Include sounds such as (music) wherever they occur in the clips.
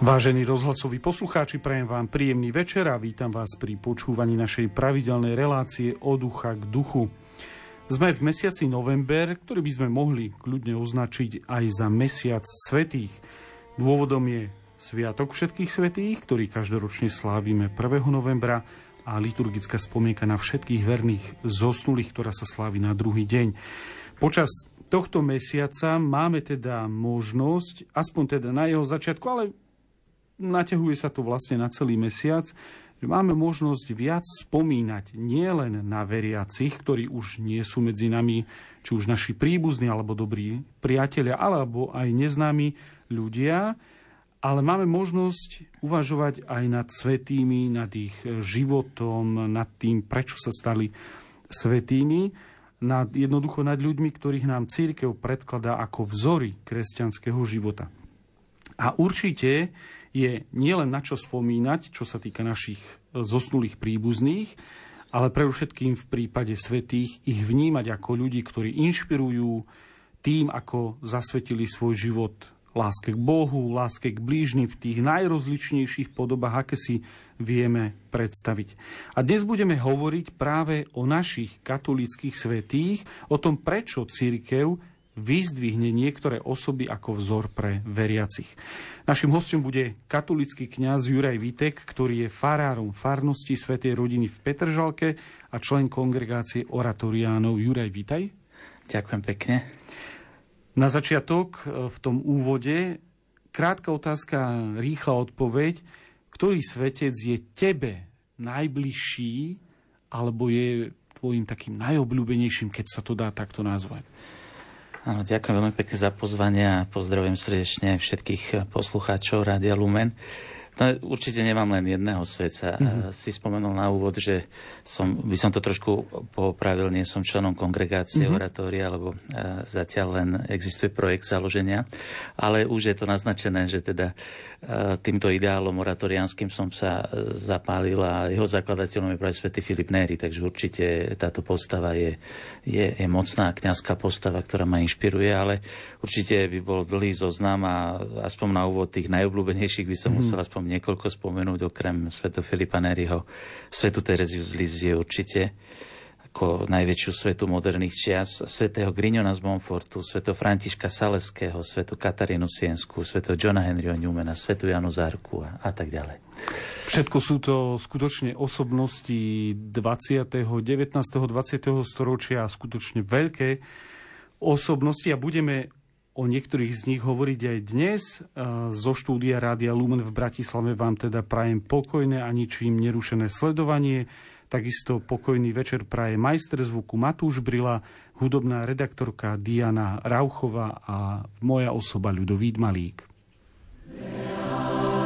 Vážení rozhlasoví poslucháči, prajem vám príjemný večer a vítam vás pri počúvaní našej pravidelnej relácie od ducha k duchu. Sme v mesiaci november, ktorý by sme mohli kľudne označiť aj za mesiac svetých. Dôvodom je Sviatok všetkých svetých, ktorý každoročne slávime 1. novembra a liturgická spomienka na všetkých verných zosnulých, ktorá sa slávi na druhý deň. Počas tohto mesiaca máme teda možnosť, aspoň teda na jeho začiatku, ale naťahuje sa to vlastne na celý mesiac, že máme možnosť viac spomínať nielen na veriacich, ktorí už nie sú medzi nami, či už naši príbuzní alebo dobrí priatelia, alebo aj neznámi ľudia, ale máme možnosť uvažovať aj nad svetými, nad ich životom, nad tým, prečo sa stali svetými, nad, jednoducho nad ľuďmi, ktorých nám církev predkladá ako vzory kresťanského života. A určite je nielen na čo spomínať, čo sa týka našich e, zosnulých príbuzných, ale pre všetkým v prípade svetých ich vnímať ako ľudí, ktorí inšpirujú tým, ako zasvetili svoj život láske k Bohu, láske k blížnym v tých najrozličnejších podobách, aké si vieme predstaviť. A dnes budeme hovoriť práve o našich katolických svetých, o tom, prečo církev vyzdvihne niektoré osoby ako vzor pre veriacich. Našim hostom bude katolický kňaz Juraj Vitek, ktorý je farárom farnosti Svetej rodiny v Petržalke a člen kongregácie oratoriánov. Juraj, vítaj. Ďakujem pekne. Na začiatok e, v tom úvode krátka otázka, rýchla odpoveď. Ktorý svetec je tebe najbližší alebo je tvojim takým najobľúbenejším, keď sa to dá takto nazvať? Áno, ďakujem veľmi pekne za pozvanie a pozdravujem srdečne všetkých poslucháčov Rádia Lumen. No, určite nemám len jedného sveca. Mm-hmm. Si spomenul na úvod, že som, by som to trošku popravil, nie som členom kongregácie mm-hmm. oratória, lebo uh, zatiaľ len existuje projekt založenia, ale už je to naznačené, že teda uh, týmto ideálom oratorianským som sa zapálil a jeho zakladateľom je práve svätý Filip Néry, takže určite táto postava je, je, je mocná kňazská postava, ktorá ma inšpiruje, ale určite by bol dlhý zoznam a aspoň na úvod tých najobľúbenejších by som mm-hmm. musel aspoň niekoľko spomenúť, okrem svetu Filipa Neriho, svetu Tereziu z Lizie určite, ako najväčšiu svetu moderných čias, svetého Grignona z Montfortu, sveto Františka Saleského, svetu Katarínu Siensku, sveto Johna Henryho Newmana, svetu Janu Zárku a, a tak ďalej. Všetko sú to skutočne osobnosti 20. 19. 20. storočia, skutočne veľké osobnosti a budeme o niektorých z nich hovoriť aj dnes. Zo štúdia Rádia Lumen v Bratislave vám teda prajem pokojné a ničím nerušené sledovanie. Takisto pokojný večer praje majster zvuku Matúš Brila, hudobná redaktorka Diana Rauchová a moja osoba Ľudovít Malík. Yeah.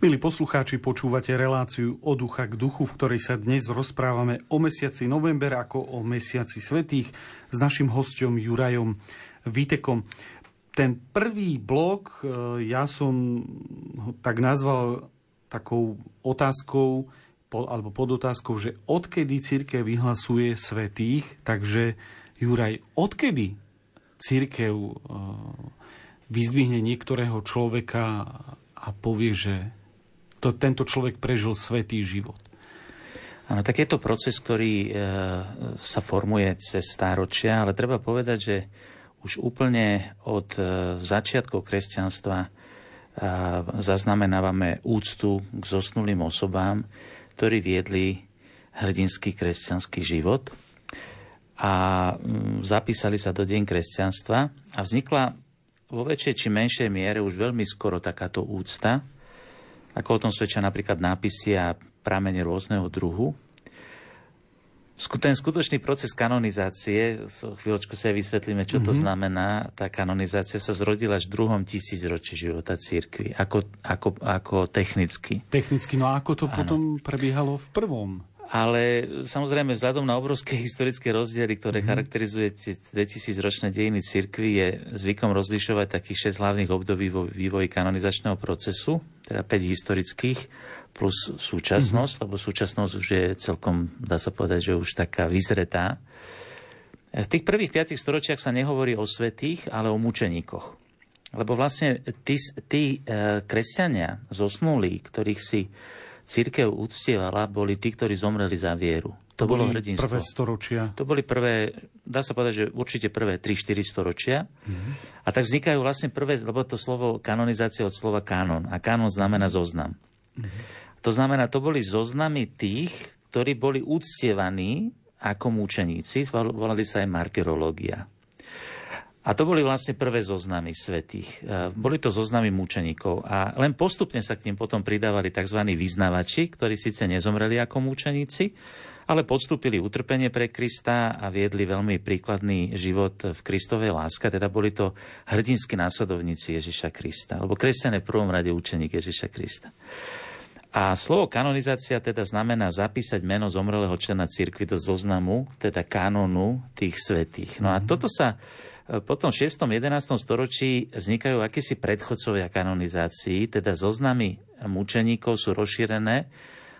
Milí poslucháči, počúvate reláciu od ducha k duchu, v ktorej sa dnes rozprávame o mesiaci november ako o mesiaci svetých s našim hostom Jurajom Vítekom. Ten prvý blok e, ja som ho tak nazval takou otázkou alebo podotázkou, že odkedy církev vyhlasuje svetých, takže Juraj, odkedy církev e, vyzdvihne niektorého človeka a povie, že to, tento človek prežil svetý život. Áno, tak je to proces, ktorý e, sa formuje cez stáročia, ale treba povedať, že už úplne od e, začiatkov kresťanstva e, zaznamenávame úctu k zosnulým osobám, ktorí viedli hrdinský kresťanský život a zapísali sa do deň kresťanstva a vznikla vo väčšej či menšej miere už veľmi skoro takáto úcta ako o tom svedčia napríklad nápisy a pramene rôzneho druhu. Ten skutočný proces kanonizácie, chvíľočku sa vysvetlíme, čo to mm-hmm. znamená, tá kanonizácia sa zrodila až v druhom tisícročí života církvy, ako, ako, ako technicky. Technicky, no a ako to ano. potom prebiehalo v prvom? Ale samozrejme, vzhľadom na obrovské (laughs) historické rozdiely, ktoré mm. charakterizuje 2000 ročné dejiny cirkvi, je zvykom rozlišovať takých 6 hlavných období vo vývoji kanonizačného procesu, teda 5 historických plus súčasnosť, mm. lebo súčasnosť už je celkom, dá sa povedať, že už taká vyzretá. V tých prvých 5 storočiach sa nehovorí o svetých, ale o mučeníkoch. Lebo vlastne tí, tí e, kresťania zosnulí, ktorých si církev uctievala, boli tí, ktorí zomreli za vieru. To, to bolo hrdinstvo. prvé storočia. To boli prvé, dá sa povedať, že určite prvé 3-4 storočia. Mm-hmm. A tak vznikajú vlastne prvé, lebo to slovo kanonizácia od slova kanon. A kanon znamená zoznam. Mm-hmm. To znamená, to boli zoznamy tých, ktorí boli uctievaní ako mučeníci. Volali sa aj martyrológia. A to boli vlastne prvé zoznamy svetých. E, boli to zoznamy mučeníkov a len postupne sa k ním potom pridávali tzv. vyznavači, ktorí síce nezomreli ako mučeníci, ale podstúpili utrpenie pre Krista a viedli veľmi príkladný život v Kristovej láske, teda boli to hrdinskí následovníci Ježiša Krista, lebo kresťan je v prvom rade učeník Ježiša Krista. A slovo kanonizácia teda znamená zapísať meno zomrelého člena cirkvi do zoznamu, teda kanonu tých svetých. No a mhm. toto sa e, po tom 6. 11. storočí vznikajú akési predchodcovia kanonizácií, teda zoznamy mučeníkov sú rozšírené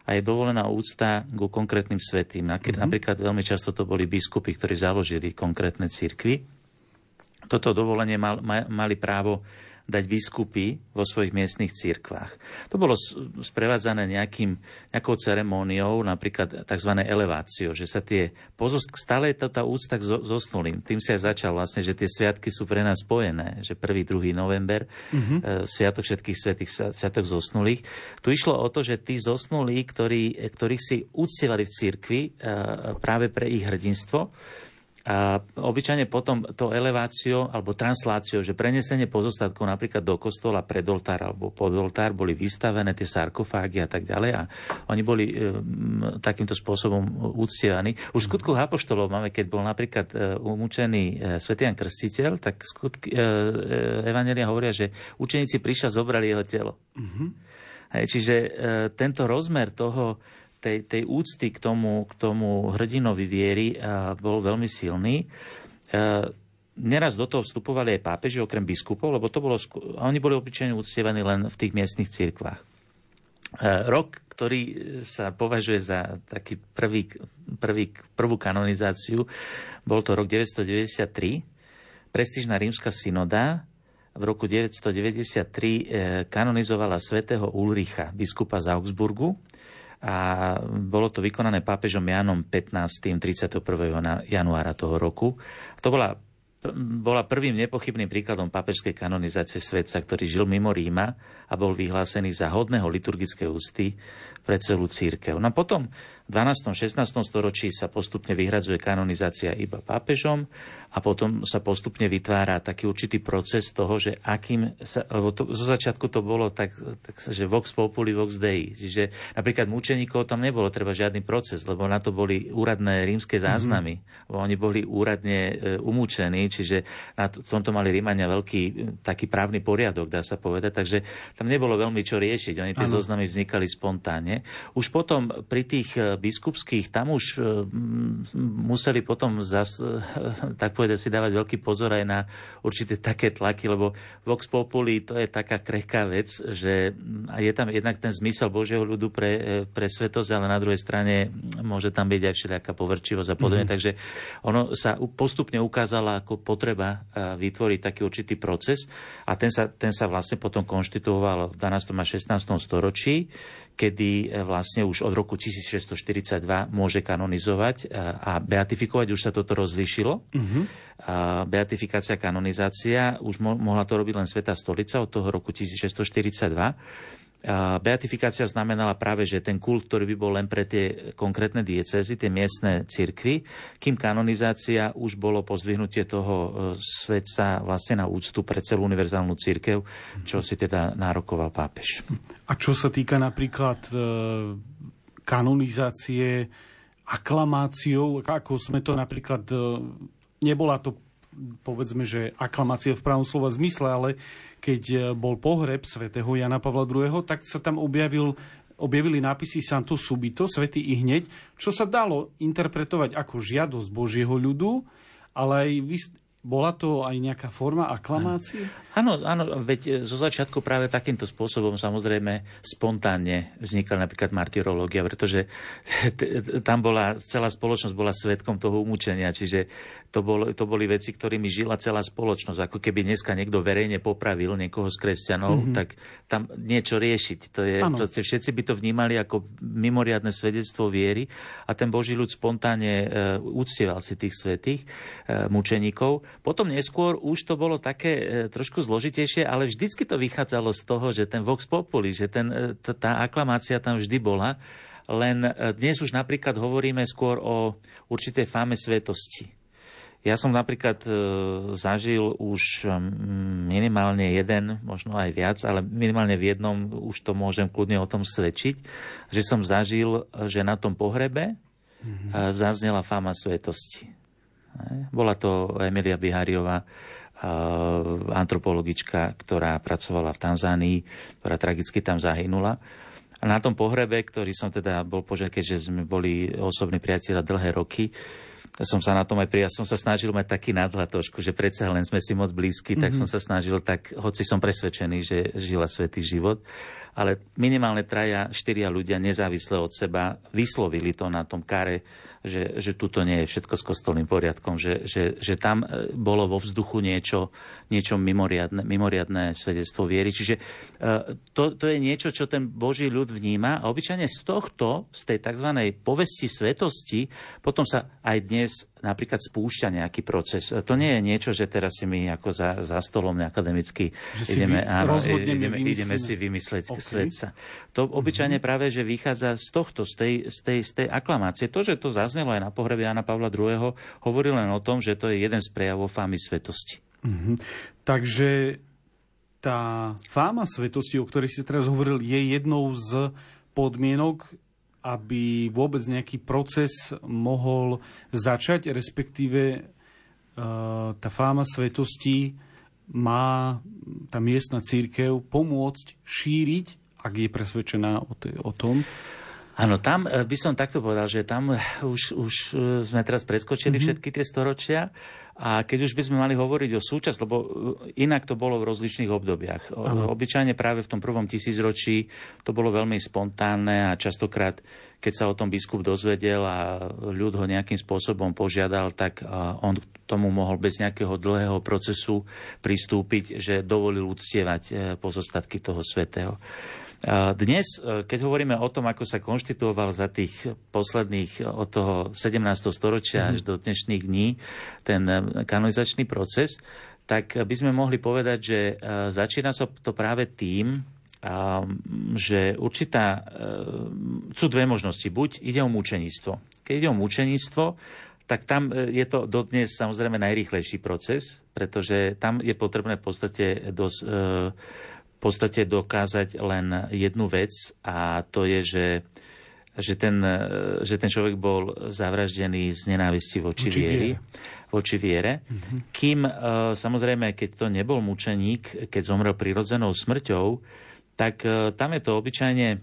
a je dovolená úcta ku konkrétnym svetým. Mm-hmm. Napríklad veľmi často to boli biskupy, ktorí založili konkrétne cirkvy. Toto dovolenie mal, mali právo dať biskupy vo svojich miestnych cirkvách. To bolo sprevádzané nejakým, nejakou ceremóniou, napríklad tzv. eleváciou, že sa tie pozost... stále je to tá úcta k zosnulým. Tým sa aj začal vlastne, že tie sviatky sú pre nás spojené, že 1. 2. november, mm-hmm. sviatok všetkých svetých, sviatok zosnulých. Tu išlo o to, že tí zosnulí, ktorí, ktorých si uctievali v cirkvi e, práve pre ich hrdinstvo, a obyčajne potom to eleváciou alebo transláciou, že prenesenie pozostatkov napríklad do kostola pred oltár alebo pod oltár boli vystavené tie sarkofágy a tak ďalej a oni boli e, takýmto spôsobom uctievaní. Už v skutkoch apoštolov máme, keď bol napríklad e, umúčený e, svätý Jan Krstiteľ, tak skutky, e, e, Evangelia hovoria, že učeníci prišli a zobrali jeho telo. Mm-hmm. Hej, čiže e, tento rozmer toho, tej, tej úcty k tomu, k tomu hrdinovi viery bol veľmi silný. Neraz do toho vstupovali aj pápeži, okrem biskupov, lebo to bolo, oni boli obyčajne uctievaní len v tých miestnych cirkvách. Rok, ktorý sa považuje za taký prvý, prvý, prvú kanonizáciu, bol to rok 993. Prestížna rímska synoda v roku 993 eh, kanonizovala svätého Ulricha, biskupa z Augsburgu, a bolo to vykonané pápežom Janom 15. 31. januára toho roku. To bola bola prvým nepochybným príkladom papežskej kanonizácie svetca, ktorý žil mimo Ríma a bol vyhlásený za hodného liturgickej ústy pre celú církev. No potom v 12. 16. storočí sa postupne vyhradzuje kanonizácia iba pápežom a potom sa postupne vytvára taký určitý proces toho, že akým sa, lebo to, zo začiatku to bolo tak, tak že vox populi, vox dei. Čiže napríklad mučeníkov tam nebolo treba žiadny proces, lebo na to boli úradné rímske mhm. záznamy. Mm-hmm. Oni boli úradne e, umúčení, čiže na to, tomto mali Rímania veľký e, taký právny poriadok, dá sa povedať, takže tam nebolo veľmi čo riešiť. Oni tie zoznamy vznikali spontánne. Už potom pri tých e, biskupských, tam už e, museli potom zas, e, tak povedať, si dávať veľký pozor aj na určité také tlaky, lebo Vox Populi to je taká krehká vec, že je tam jednak ten zmysel Božieho ľudu pre, pre svetosť, ale na druhej strane môže tam byť aj všelijaká povrčivosť a podobne. Mm-hmm. Takže ono sa postupne ukázala ako potreba vytvoriť taký určitý proces a ten sa, ten sa vlastne potom konštituoval v 12. a 16. storočí, kedy e, vlastne už od roku 1642 môže kanonizovať a beatifikovať, už sa toto rozlíšilo. Mm-hmm beatifikácia, kanonizácia. Už mohla to robiť len Sveta stolica od toho roku 1642. Beatifikácia znamenala práve, že ten kult, ktorý by bol len pre tie konkrétne diecezy, tie miestne cirkvy, kým kanonizácia už bolo pozdvihnutie toho e, svetca vlastne na úctu pre celú univerzálnu církev, čo si teda nárokoval pápež. A čo sa týka napríklad e, kanonizácie aklamáciou, ako sme to napríklad e, nebola to povedzme, že aklamácia v pravom slova zmysle, ale keď e, bol pohreb svätého Jana Pavla II., tak sa tam objavil objavili nápisy Santo Subito, Svetý i hneď, čo sa dalo interpretovať ako žiadosť Božieho ľudu, ale aj bola to aj nejaká forma aklamácie? Áno, áno, veď zo začiatku práve takýmto spôsobom samozrejme spontánne vznikala napríklad martyrológia, pretože (laughs) tam bola, celá spoločnosť bola svetkom toho umúčenia, čiže to, bol, to boli veci, ktorými žila celá spoločnosť. Ako keby dneska niekto verejne popravil niekoho z kresťanov, mm-hmm. tak tam niečo riešiť. To je, proste, všetci by to vnímali ako mimoriadne svedectvo viery a ten Boží ľud spontánne e, uctieval si tých svetých e, mučeníkov. Potom neskôr už to bolo také e, trošku zložitejšie, ale vždycky to vychádzalo z toho, že ten vox populi, že ten, e, tá aklamácia tam vždy bola. Len e, dnes už napríklad hovoríme skôr o určitej fáme svetosti ja som napríklad e, zažil už minimálne jeden, možno aj viac, ale minimálne v jednom už to môžem kľudne o tom svedčiť, že som zažil, že na tom pohrebe mm-hmm. zaznela fáma svetosti. Bola to Emilia Bihariová, antropologička, ktorá pracovala v Tanzánii, ktorá tragicky tam zahynula. A na tom pohrebe, ktorý som teda bol požiadať, keďže sme boli osobní priatelia dlhé roky, som sa na tom aj prijal, som sa snažil mať taký nadhľad trošku, že predsa len sme si moc blízky, mm-hmm. tak mhm. som sa snažil tak, hoci som presvedčený, že žila svetý život, ale minimálne traja, štyria ľudia nezávisle od seba vyslovili to na tom kare že, že tuto nie je všetko s kostolným poriadkom, že, že, že tam e, bolo vo vzduchu niečo, niečo mimoriadne, mimoriadné svedectvo viery. Čiže e, to, to je niečo, čo ten Boží ľud vníma a obyčajne z tohto, z tej tzv. povesti svetosti, potom sa aj dnes napríklad spúšťa nejaký proces. To nie je niečo, že teraz si my ako za, za stolom akademicky ideme, áno, ideme, ideme si vymysleť okay. svetca. To obyčajne mm-hmm. práve, že vychádza z tohto, z tej, z, tej, z tej aklamácie. To, že to zaznelo aj na pohrebe Jana Pavla II., hovorí len o tom, že to je jeden z prejavov fámy svetosti. Mm-hmm. Takže tá fáma svetosti, o ktorej si teraz hovoril, je jednou z podmienok aby vôbec nejaký proces mohol začať, respektíve e, tá fáma svetosti má tá miestna církev pomôcť šíriť, ak je presvedčená o, te, o tom. Áno, tam e, by som takto povedal, že tam už, už e, sme teraz preskočili mm-hmm. všetky tie storočia a keď už by sme mali hovoriť o súčasť, lebo uh, inak to bolo v rozličných obdobiach. Ano. Obyčajne práve v tom prvom tisícročí to bolo veľmi spontánne a častokrát, keď sa o tom biskup dozvedel a ľud ho nejakým spôsobom požiadal, tak on k tomu mohol bez nejakého dlhého procesu pristúpiť, že dovolil uctievať uh, pozostatky toho svetého. Dnes, e, keď hovoríme o tom, ako sa konštituoval za tých posledných od toho 17. storočia až mhm. do dnešných dní ten e, kanonizačný proces, tak by sme mohli povedať, že e, začína sa to práve tým, že určitá, sú dve možnosti. Buď ide o mučeníctvo. Keď ide o mučeníctvo, tak tam je to dodnes samozrejme najrýchlejší proces, pretože tam je potrebné v podstate dosť, podstate dokázať len jednu vec a to je, že, že, ten, že ten človek bol zavraždený z nenávisti voči, voči viery. Voči viere. Mm-hmm. Kým e, samozrejme, keď to nebol mučeník, keď zomrel prirodzenou smrťou, tak e, tam je to obyčajne e,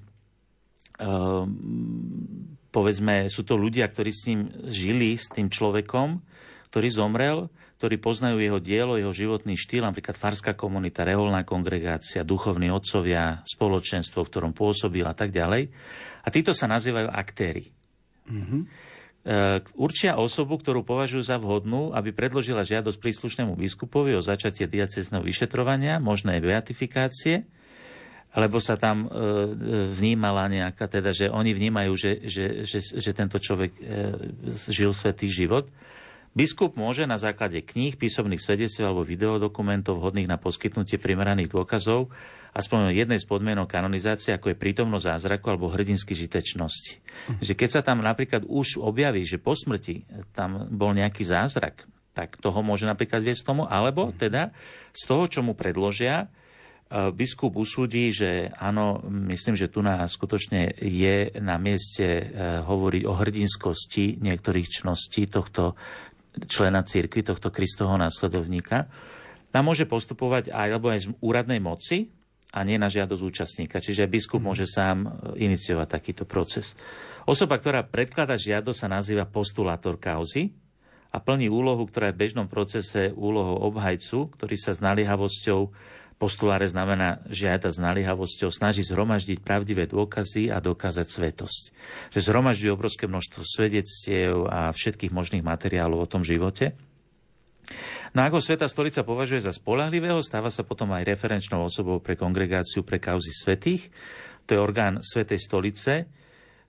povedzme, sú to ľudia, ktorí s ním žili, s tým človekom, ktorý zomrel ktorí poznajú jeho dielo, jeho životný štýl, napríklad farská komunita, reholná kongregácia, duchovní otcovia, spoločenstvo, v ktorom pôsobil a tak ďalej. A títo sa nazývajú aktéry. Mm-hmm. Určia osobu, ktorú považujú za vhodnú, aby predložila žiadosť príslušnému biskupovi o začatie diacezného vyšetrovania, možné beatifikácie, alebo sa tam e, vnímala nejaká, teda, že oni vnímajú, že, že, že, že tento človek e, žil svetý život. Biskup môže na základe kníh, písomných svedectv alebo videodokumentov vhodných na poskytnutie primeraných dôkazov aspoň jednej z podmienok kanonizácie, ako je prítomnosť zázraku alebo hrdinský žitečnosti. Mm. Že keď sa tam napríklad už objaví, že po smrti tam bol nejaký zázrak, tak toho môže napríklad viesť tomu, alebo teda z toho, čo mu predložia, e, biskup usúdi, že áno, myslím, že tu na skutočne je na mieste e, hovoriť o hrdinskosti niektorých čností tohto člena cirkvi, tohto Kristovho následovníka, tam môže postupovať aj, alebo aj z úradnej moci a nie na žiadosť účastníka. Čiže biskup môže sám e, iniciovať takýto proces. Osoba, ktorá predkladá žiadosť, sa nazýva postulátor kauzy a plní úlohu, ktorá je v bežnom procese úlohou obhajcu, ktorý sa s naliehavosťou Postuláre znamená žiada s naliehavosťou snaží zhromaždiť pravdivé dôkazy a dokázať svetosť. Že zhromažďuje obrovské množstvo svedectiev a všetkých možných materiálov o tom živote. No ako Sveta stolica považuje za spolahlivého, stáva sa potom aj referenčnou osobou pre kongregáciu pre kauzy svetých. To je orgán Svetej stolice,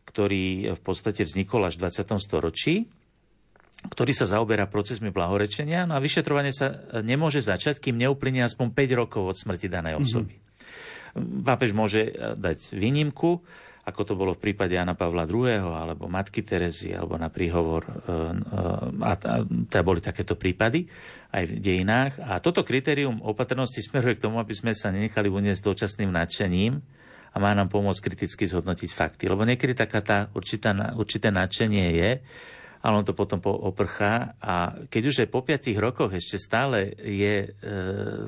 ktorý v podstate vznikol až v 20. storočí ktorý sa zaoberá procesmi blahorečenia. No a vyšetrovanie sa nemôže začať, kým neuplynie aspoň 5 rokov od smrti danej mhm. osoby. Mm-hmm. Pápež môže eh, dať výnimku, ako to bolo v prípade Jana Pavla II. alebo Matky Terezy, alebo na príhovor. Eh, a teda boli takéto prípady aj v dejinách. A toto kritérium opatrnosti smeruje k tomu, aby sme sa nenechali uniesť dočasným nadšením a má nám pomôcť kriticky zhodnotiť fakty. Lebo niekedy taká tá určitá, určité nadšenie je, ale on to potom oprchá a keď už aj po piatich rokoch ešte stále je, e,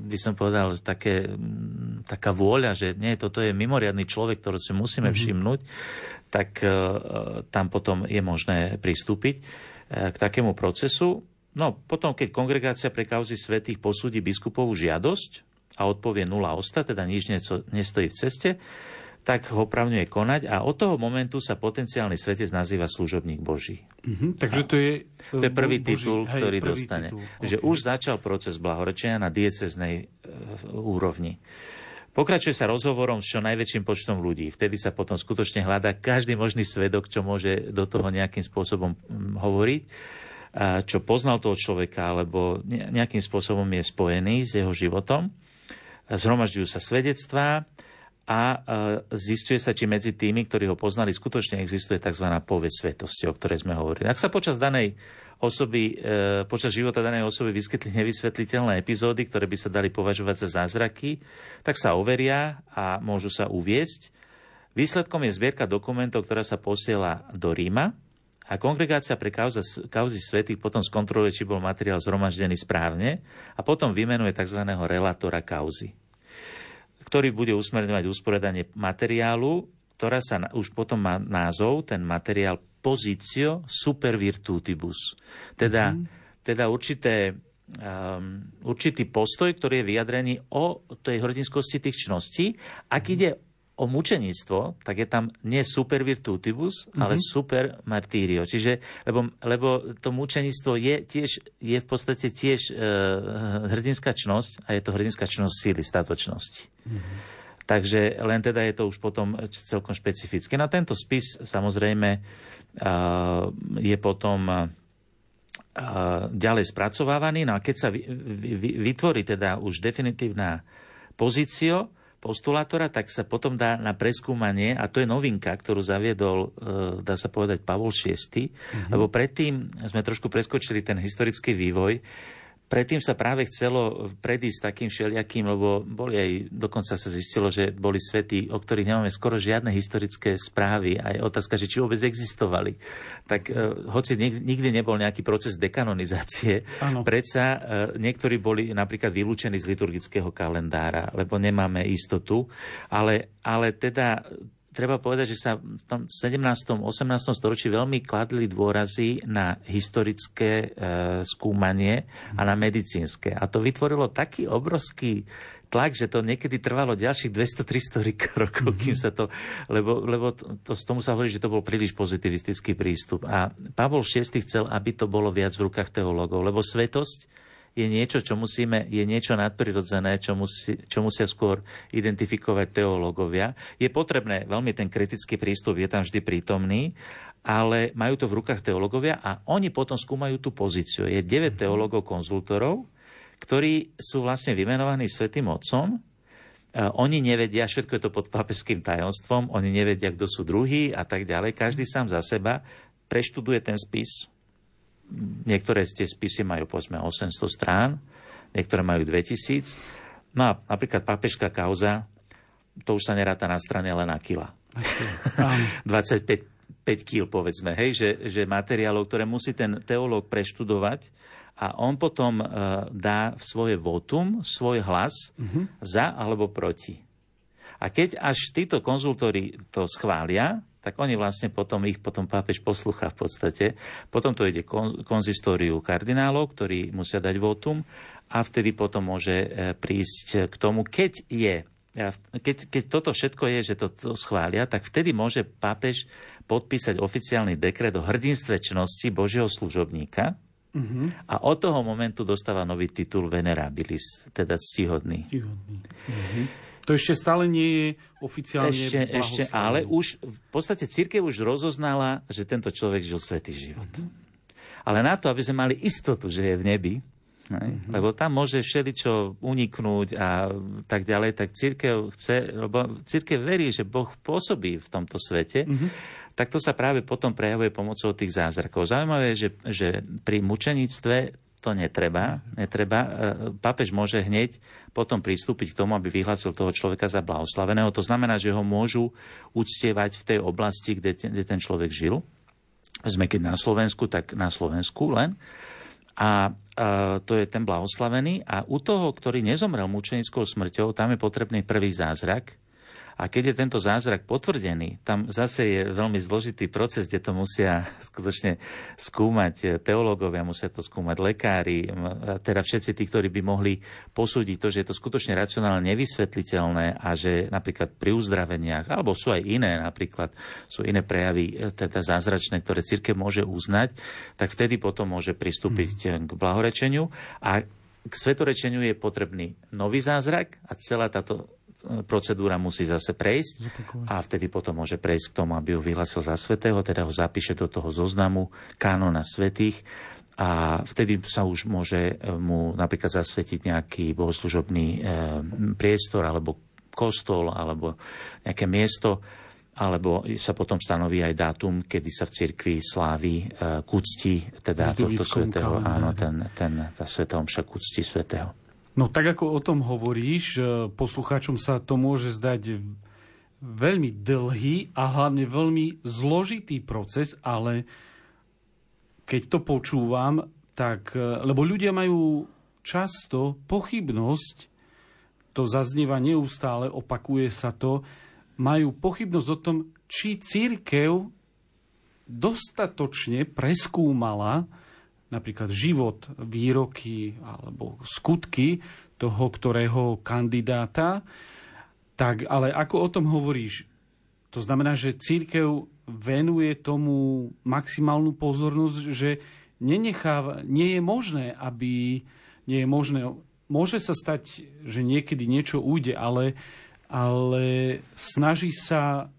by som povedal, také, taká vôľa, že nie, toto je mimoriadný človek, ktorý si musíme mm-hmm. všimnúť, tak e, tam potom je možné pristúpiť e, k takému procesu. No, potom, keď kongregácia pre kauzy svetých posúdi biskupovú žiadosť a odpovie nula osta, teda nič nestojí v ceste, tak ho opravňuje konať a od toho momentu sa potenciálny svetec nazýva služobník Boží. Mm-hmm, takže to je... To je prvý Boží, titul, hej, ktorý prvý dostane. Titul. Že okay. už začal proces blahorečenia na dieceznej uh, úrovni. Pokračuje sa rozhovorom s čo najväčším počtom ľudí. Vtedy sa potom skutočne hľadá každý možný svedok, čo môže do toho nejakým spôsobom hm, hovoriť, a čo poznal toho človeka, alebo nejakým spôsobom je spojený s jeho životom. Zhromažďujú sa svedectvá, a e, zistuje sa, či medzi tými, ktorí ho poznali, skutočne existuje tzv. povesť svetosti, o ktorej sme hovorili. Ak sa počas danej osoby, e, počas života danej osoby vyskytli nevysvetliteľné epizódy, ktoré by sa dali považovať za zázraky, tak sa overia a môžu sa uviesť. Výsledkom je zbierka dokumentov, ktorá sa posiela do Ríma a kongregácia pre kauza, kauzy svetých potom skontroluje, či bol materiál zhromaždený správne a potom vymenuje tzv. relatora kauzy ktorý bude usmerňovať usporiadanie materiálu, ktorá sa už potom má názov, ten materiál Pozício super virtutibus. Teda, mm-hmm. teda určité, um, určitý postoj, ktorý je vyjadrený o tej hrdinskosti tých čností. Ak mm-hmm. ide o mučenictvo, tak je tam nie super virtutibus, mm-hmm. ale super martírio. Čiže, lebo, lebo to mučenictvo je tiež, je v podstate tiež e, hrdinská čnosť a je to hrdinská čnosť síly, statočnosti. Mm-hmm. Takže len teda je to už potom celkom špecifické. Na tento spis samozrejme uh, je potom uh, ďalej spracovávaný. No a keď sa vy, vy, vytvorí teda už definitívna pozícia, postulátora, tak sa potom dá na preskúmanie, a to je novinka, ktorú zaviedol, e, dá sa povedať, Pavol VI, mm-hmm. lebo predtým sme trošku preskočili ten historický vývoj, Predtým sa práve chcelo predísť takým všelijakým, lebo boli aj, dokonca sa zistilo, že boli svety, o ktorých nemáme skoro žiadne historické správy. Aj otázka, že či vôbec existovali. Tak uh, hoci nikdy nebol nejaký proces dekanonizácie, ano. predsa uh, niektorí boli napríklad vylúčení z liturgického kalendára, lebo nemáme istotu. Ale, ale teda treba povedať, že sa v tom 17. 18. storočí veľmi kladli dôrazy na historické e, skúmanie a na medicínske. A to vytvorilo taký obrovský tlak, že to niekedy trvalo ďalších 200-300 rokov, kým sa to... Lebo, lebo to, to, tomu sa hovorí, že to bol príliš pozitivistický prístup. A Pavol VI chcel, aby to bolo viac v rukách teológov, lebo svetosť je niečo, čo musíme, je niečo nadprirodzené, čo, musí, čo musia skôr identifikovať teológovia. Je potrebné, veľmi ten kritický prístup je tam vždy prítomný, ale majú to v rukách teológovia a oni potom skúmajú tú pozíciu. Je 9 mhm. teológov konzultorov, ktorí sú vlastne vymenovaní Svetým Otcom. Oni nevedia, všetko je to pod pápežským tajomstvom, oni nevedia, kto sú druhí a tak ďalej. Každý sám za seba preštuduje ten spis, niektoré z tie spisy majú povedzme 800 strán, niektoré majú 2000. No a napríklad papežská kauza, to už sa neráta na strane, ale na kila. 25 5 kg, povedzme, hej, že, že materiálov, ktoré musí ten teológ preštudovať a on potom uh, dá svoje votum, svoj hlas uh-huh. za alebo proti. A keď až títo konzultóri to schvália, tak oni vlastne potom, ich potom pápež poslúcha v podstate. Potom to ide konzistóriu kardinálov, ktorí musia dať votum a vtedy potom môže e, prísť k tomu, keď je keď, keď toto všetko je, že to, to schvália, tak vtedy môže pápež podpísať oficiálny dekret o hrdinstve čnosti Božieho služobníka, Uh-huh. A od toho momentu dostáva nový titul Venerabilis, teda ctihodný. ctihodný. Uh-huh. To ešte stále nie je oficiálne Ešte, ešte ale už v podstate církev už rozoznala, že tento človek žil svetý život. Mm-hmm. Ale na to, aby sme mali istotu, že je v nebi, mm-hmm. lebo tam môže všeličo uniknúť a tak ďalej, tak církev chce, lebo církev verí, že Boh pôsobí v tomto svete, mm-hmm. tak to sa práve potom prejavuje pomocou tých zázrakov. Zaujímavé je, že, že pri mučeníctve to netreba. netreba. E, pápež môže hneď potom pristúpiť k tomu, aby vyhlásil toho človeka za blahoslaveného. To znamená, že ho môžu uctievať v tej oblasti, kde, kde ten človek žil. Sme keď na Slovensku, tak na Slovensku len. A, a to je ten blahoslavený. A u toho, ktorý nezomrel mučenickou smrťou, tam je potrebný prvý zázrak, a keď je tento zázrak potvrdený, tam zase je veľmi zložitý proces, kde to musia (laughs) skutočne skúmať teológovia, musia to skúmať lekári, teda všetci tí, ktorí by mohli posúdiť to, že je to skutočne racionálne nevysvetliteľné a že napríklad pri uzdraveniach, alebo sú aj iné, napríklad sú iné prejavy e, teda zázračné, ktoré církev môže uznať, tak vtedy potom môže pristúpiť mm. k blahorečeniu a k svetorečeniu je potrebný nový zázrak a celá táto procedúra musí zase prejsť Zopakovať. a vtedy potom môže prejsť k tomu, aby ho vyhlasil za svetého, teda ho zapíše do toho zoznamu kánona svetých a vtedy sa už môže e, mu napríklad zasvetiť nejaký bohoslužobný e, priestor alebo kostol alebo nejaké miesto, alebo sa potom stanoví aj dátum, kedy sa v cirkvi slávi e, kúcti, teda tohto svetého, áno, ten, ten, tá svetá omša kúcti svetého. No tak ako o tom hovoríš, e, poslucháčom sa to môže zdať veľmi dlhý a hlavne veľmi zložitý proces, ale keď to počúvam, tak, e, lebo ľudia majú často pochybnosť, to zaznieva neustále, opakuje sa to, majú pochybnosť o tom, či církev dostatočne preskúmala napríklad život, výroky alebo skutky toho, ktorého kandidáta, tak ale ako o tom hovoríš, to znamená, že církev venuje tomu maximálnu pozornosť, že nenecháva, nie je možné, aby nie je možné, môže sa stať, že niekedy niečo ujde, ale, ale snaží sa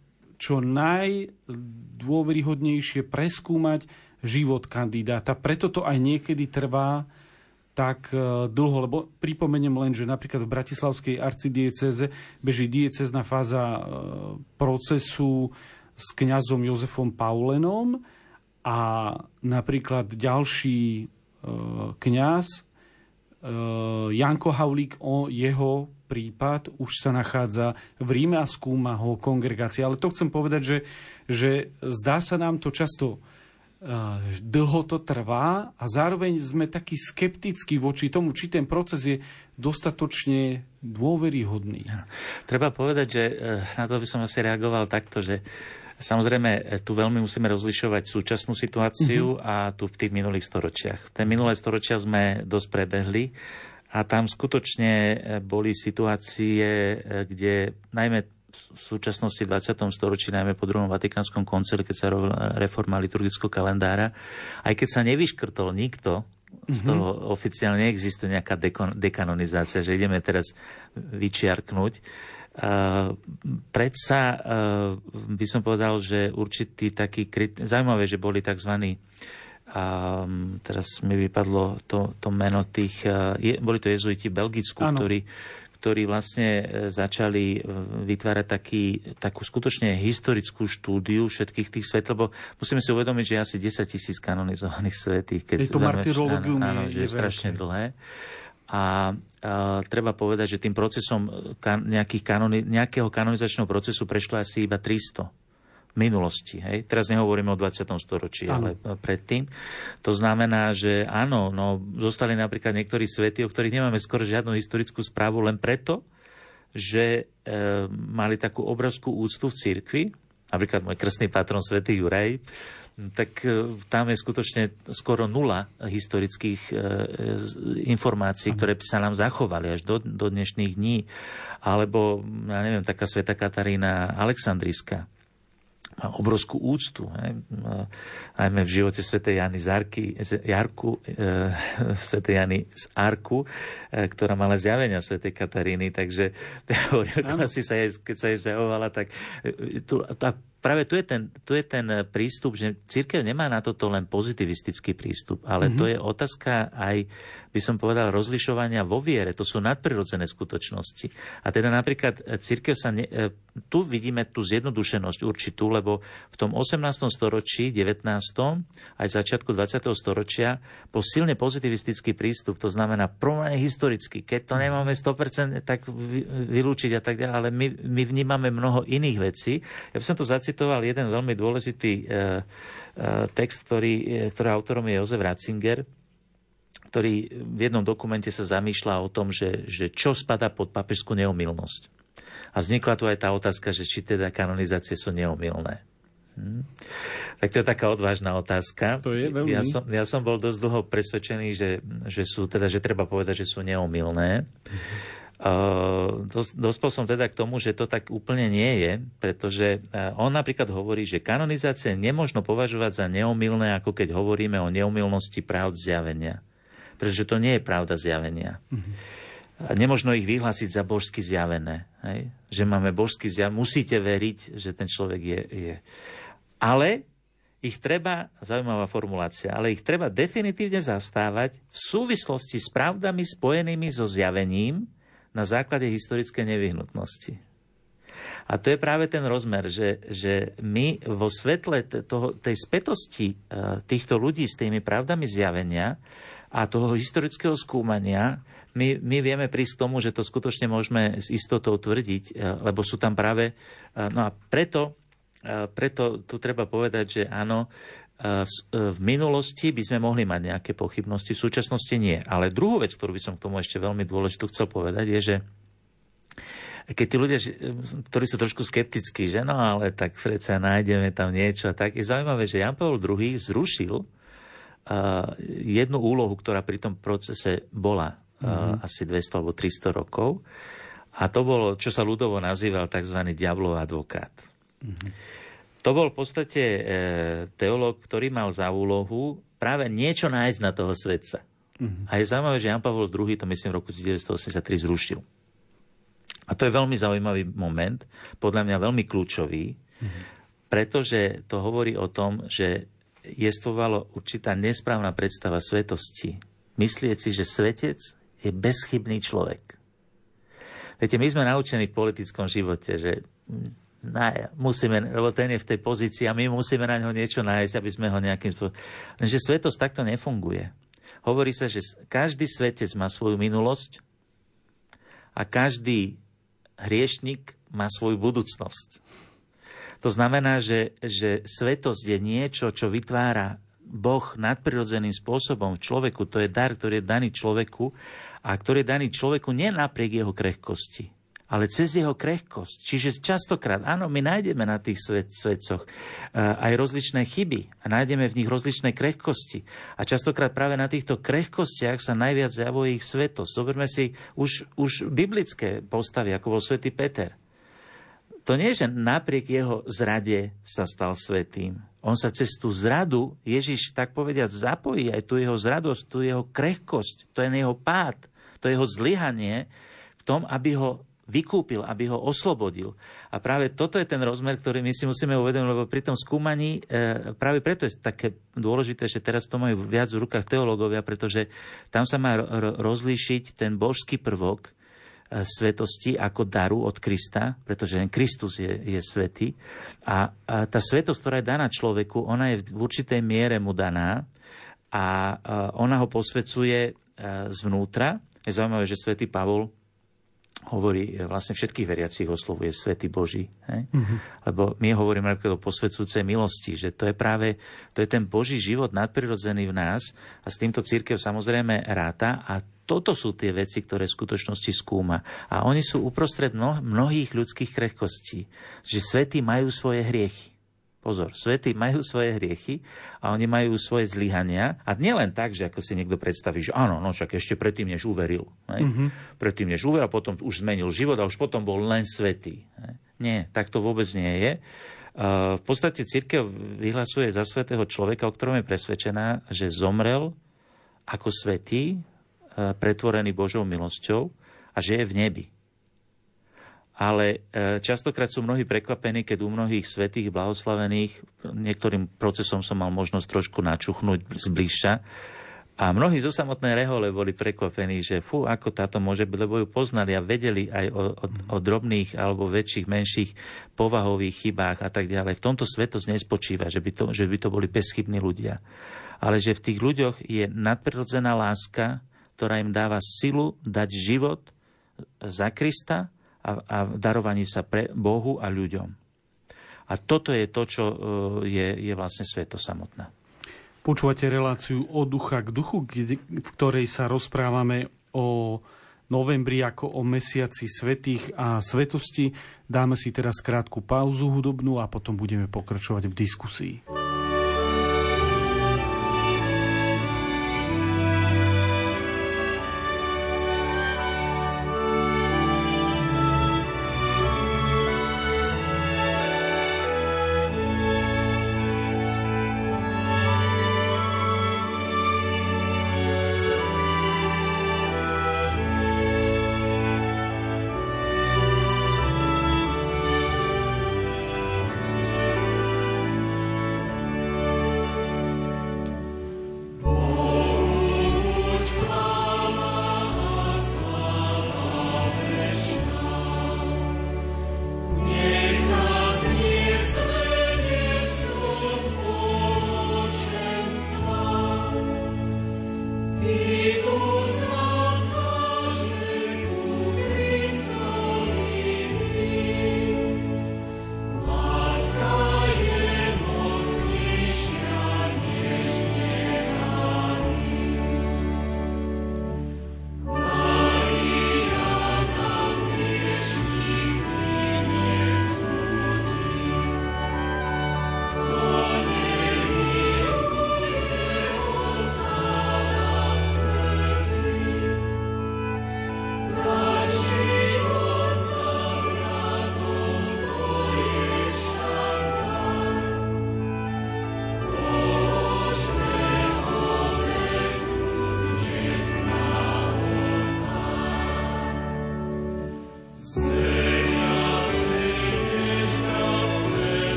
čo najdôveryhodnejšie preskúmať život kandidáta. Preto to aj niekedy trvá tak e, dlho, lebo pripomeniem len, že napríklad v Bratislavskej arcidieceze beží diecezná fáza e, procesu s kňazom Jozefom Paulenom a napríklad ďalší e, kňaz Janko Haulík o jeho prípad už sa nachádza v Ríme a skúma ho kongregácia. Ale to chcem povedať, že, že zdá sa nám to často dlho to trvá a zároveň sme takí skeptickí voči tomu, či ten proces je dostatočne dôveryhodný. Treba povedať, že e, na to by som asi reagoval takto, že Samozrejme, e, tu veľmi musíme rozlišovať súčasnú situáciu mm-hmm. a tu v tých minulých storočiach. Ten minulé storočia sme dosť prebehli a tam skutočne boli situácie, kde najmä v súčasnosti 20. storočí, najmä po druhom Vatikánskom koncile, keď sa reforma liturgického kalendára, aj keď sa nevyškrtol nikto, z mhm. toho mm-hmm. oficiálne neexistuje nejaká dekon- dekanonizácia, že ideme teraz vyčiarknúť. Uh, predsa uh, by som povedal, že určitý taký... Krit- Zaujímavé, že boli tzv. Um, teraz mi vypadlo to, to meno tých... Uh, je, boli to jezuiti v Belgicku, ktorí ktorí vlastne e, začali e, vytvárať taký, takú skutočne historickú štúdiu všetkých tých svet, lebo musíme si uvedomiť, že asi 10 tisíc kanonizovaných svetých. Keď to martyrologium áno, je, že je strašne dlhé. A, a treba povedať, že tým procesom kan, nejakých kanoni, nejakého kanonizačného procesu prešlo asi iba 300 minulosti. Hej? Teraz nehovoríme o 20. storočí, ano. ale predtým. To znamená, že áno, no, zostali napríklad niektorí svety, o ktorých nemáme skoro žiadnu historickú správu len preto, že e, mali takú obrovskú úctu v cirkvi, napríklad môj krstný patron svätý Juraj, tak e, tam je skutočne skoro nula historických e, informácií, ktoré by sa nám zachovali až do, do dnešných dní. Alebo, ja neviem, taká sveta Katarína Aleksandriska, obrovskú úctu. Hej. Najmä v živote svätej Jany z, Arky, z Jarku, e, (laughs) svätej Jany z Arku, e, ktorá mala zjavenia svätej Kataríny, takže (laughs) hovorím, asi sa jej, keď sa jej zjavovala, tak e, tu, tá práve tu je, ten, tu je ten prístup, že církev nemá na toto len pozitivistický prístup, ale mm-hmm. to je otázka aj, by som povedal, rozlišovania vo viere. To sú nadprirodzené skutočnosti. A teda napríklad církev sa... Ne, e, tu vidíme tú zjednodušenosť určitú, lebo v tom 18. storočí, 19. aj začiatku 20. storočia bol silne pozitivistický prístup, to znamená promene historicky. Keď to nemáme 100% tak vylúčiť a tak ďalej, ale my, my vnímame mnoho iných vecí. Ja by som to zacitoval jeden veľmi dôležitý e, e, text, ktorý, e, ktorý autorom je Jozef Ratzinger, ktorý v jednom dokumente sa zamýšľa o tom, že, že čo spada pod papežskú neomilnosť. A vznikla tu aj tá otázka, že či teda kanonizácie sú neomilné. Hm. Tak to je taká odvážna otázka. To je veľmi... ja, som, ja som bol dosť dlho presvedčený, že, že sú teda, že treba povedať, že sú neomilné. Mm-hmm. Uh, dospel som teda k tomu, že to tak úplne nie je, pretože uh, on napríklad hovorí, že kanonizácie nemožno považovať za neomilné, ako keď hovoríme o neomilnosti práv zjavenia. Pretože to nie je pravda zjavenia. Mm-hmm. Nemožno ich vyhlásiť za božsky zjavené. Hej? Že máme božsky zjavené. Musíte veriť, že ten človek je, je. Ale ich treba, zaujímavá formulácia, ale ich treba definitívne zastávať v súvislosti s pravdami spojenými so zjavením, na základe historickej nevyhnutnosti. A to je práve ten rozmer, že, že my vo svetle toho, tej spätosti e, týchto ľudí s tými pravdami zjavenia a toho historického skúmania, my, my vieme prísť k tomu, že to skutočne môžeme s istotou tvrdiť, e, lebo sú tam práve... E, no a preto, preto tu treba povedať, že áno, v, minulosti by sme mohli mať nejaké pochybnosti, v súčasnosti nie. Ale druhú vec, ktorú by som k tomu ešte veľmi dôležitú chcel povedať, je, že keď tí ľudia, ktorí sú trošku skeptickí, že no ale tak predsa nájdeme tam niečo a tak, je zaujímavé, že Jan Pavel II zrušil uh, jednu úlohu, ktorá pri tom procese bola mm-hmm. asi 200 alebo 300 rokov. A to bolo, čo sa ľudovo nazýval tzv. diablov advokát. Mm-hmm. To bol v podstate e, teológ, ktorý mal za úlohu práve niečo nájsť na toho svetca. Mm-hmm. A je zaujímavé, že Jan Pavel II to myslím v roku 1983 zrušil. A to je veľmi zaujímavý moment, podľa mňa veľmi kľúčový, mm-hmm. pretože to hovorí o tom, že jestvovalo určitá nesprávna predstava svetosti. Myslieť si, že svetec je bezchybný človek. Viete, my sme naučení v politickom živote, že na, musíme, lebo ten je v tej pozícii a my musíme na ňo niečo nájsť, aby sme ho nejakým spôsobom... Lenže svetosť takto nefunguje. Hovorí sa, že každý svetec má svoju minulosť a každý hriešnik má svoju budúcnosť. To znamená, že, že svetosť je niečo, čo vytvára Boh nadprirodzeným spôsobom v človeku. To je dar, ktorý je daný človeku a ktorý je daný človeku nie napriek jeho krehkosti ale cez jeho krehkosť. Čiže častokrát, áno, my nájdeme na tých svet, svetcoch uh, aj rozličné chyby a nájdeme v nich rozličné krehkosti. A častokrát práve na týchto krehkostiach sa najviac zjavuje ich svetosť. Zoberme si už, už biblické postavy, ako bol svätý Peter. To nie, že napriek jeho zrade sa stal svetým. On sa cez tú zradu, Ježiš tak povediať, zapojí aj tú jeho zradosť, tú jeho krehkosť, to je jeho pád, to jeho zlyhanie v tom, aby ho vykúpil, aby ho oslobodil. A práve toto je ten rozmer, ktorý my si musíme uvedomiť, lebo pri tom skúmaní, e, práve preto je také dôležité, že teraz to majú viac v rukách teológovia, pretože tam sa má rozlíšiť ten božský prvok e, svetosti ako daru od Krista, pretože ten Kristus je, je svetý. A, a tá svetosť, ktorá je daná človeku, ona je v určitej miere mu daná a ona ho posvecuje e, zvnútra. Je zaujímavé, že svätý Pavol hovorí, e, vlastne všetkých veriacich oslovuje Svety Boží. Hej? Mm-hmm. Lebo my hovoríme napríklad o posvedcúcej milosti, že to je práve to je ten Boží život nadprirodzený v nás a s týmto církev samozrejme ráta a toto sú tie veci, ktoré v skutočnosti skúma. A oni sú uprostred mno, mnohých ľudských krehkostí. Že svety majú svoje hriechy. Pozor, svety majú svoje hriechy a oni majú svoje zlyhania. A nie len tak, že ako si niekto predstaví, že áno, no však ešte predtým, než uveril. Mm-hmm. Predtým, než uveril, potom už zmenil život a už potom bol len svetý. Nie, tak to vôbec nie je. V podstate církev vyhlasuje za svetého človeka, o ktorom je presvedčená, že zomrel ako svetý, pretvorený Božou milosťou a že je v nebi. Ale e, častokrát sú mnohí prekvapení, keď u mnohých svetých blahoslavených, niektorým procesom som mal možnosť trošku načuchnúť zbližša, a mnohí zo samotnej rehole boli prekvapení, že fú, ako táto môže byť, lebo ju poznali a vedeli aj o, o, o drobných alebo väčších, menších povahových chybách a tak ďalej. V tomto svetosť nespočíva, že by to, že by to boli bezchybní ľudia. Ale že v tých ľuďoch je nadprirodzená láska, ktorá im dáva silu dať život za Krista a, a darovaní sa pre Bohu a ľuďom. A toto je to, čo e, je, je vlastne sveto samotná. Počúvate reláciu od ducha k duchu, v ktorej sa rozprávame o novembri ako o mesiaci svetých a svetosti. Dáme si teraz krátku pauzu hudobnú a potom budeme pokračovať v diskusii.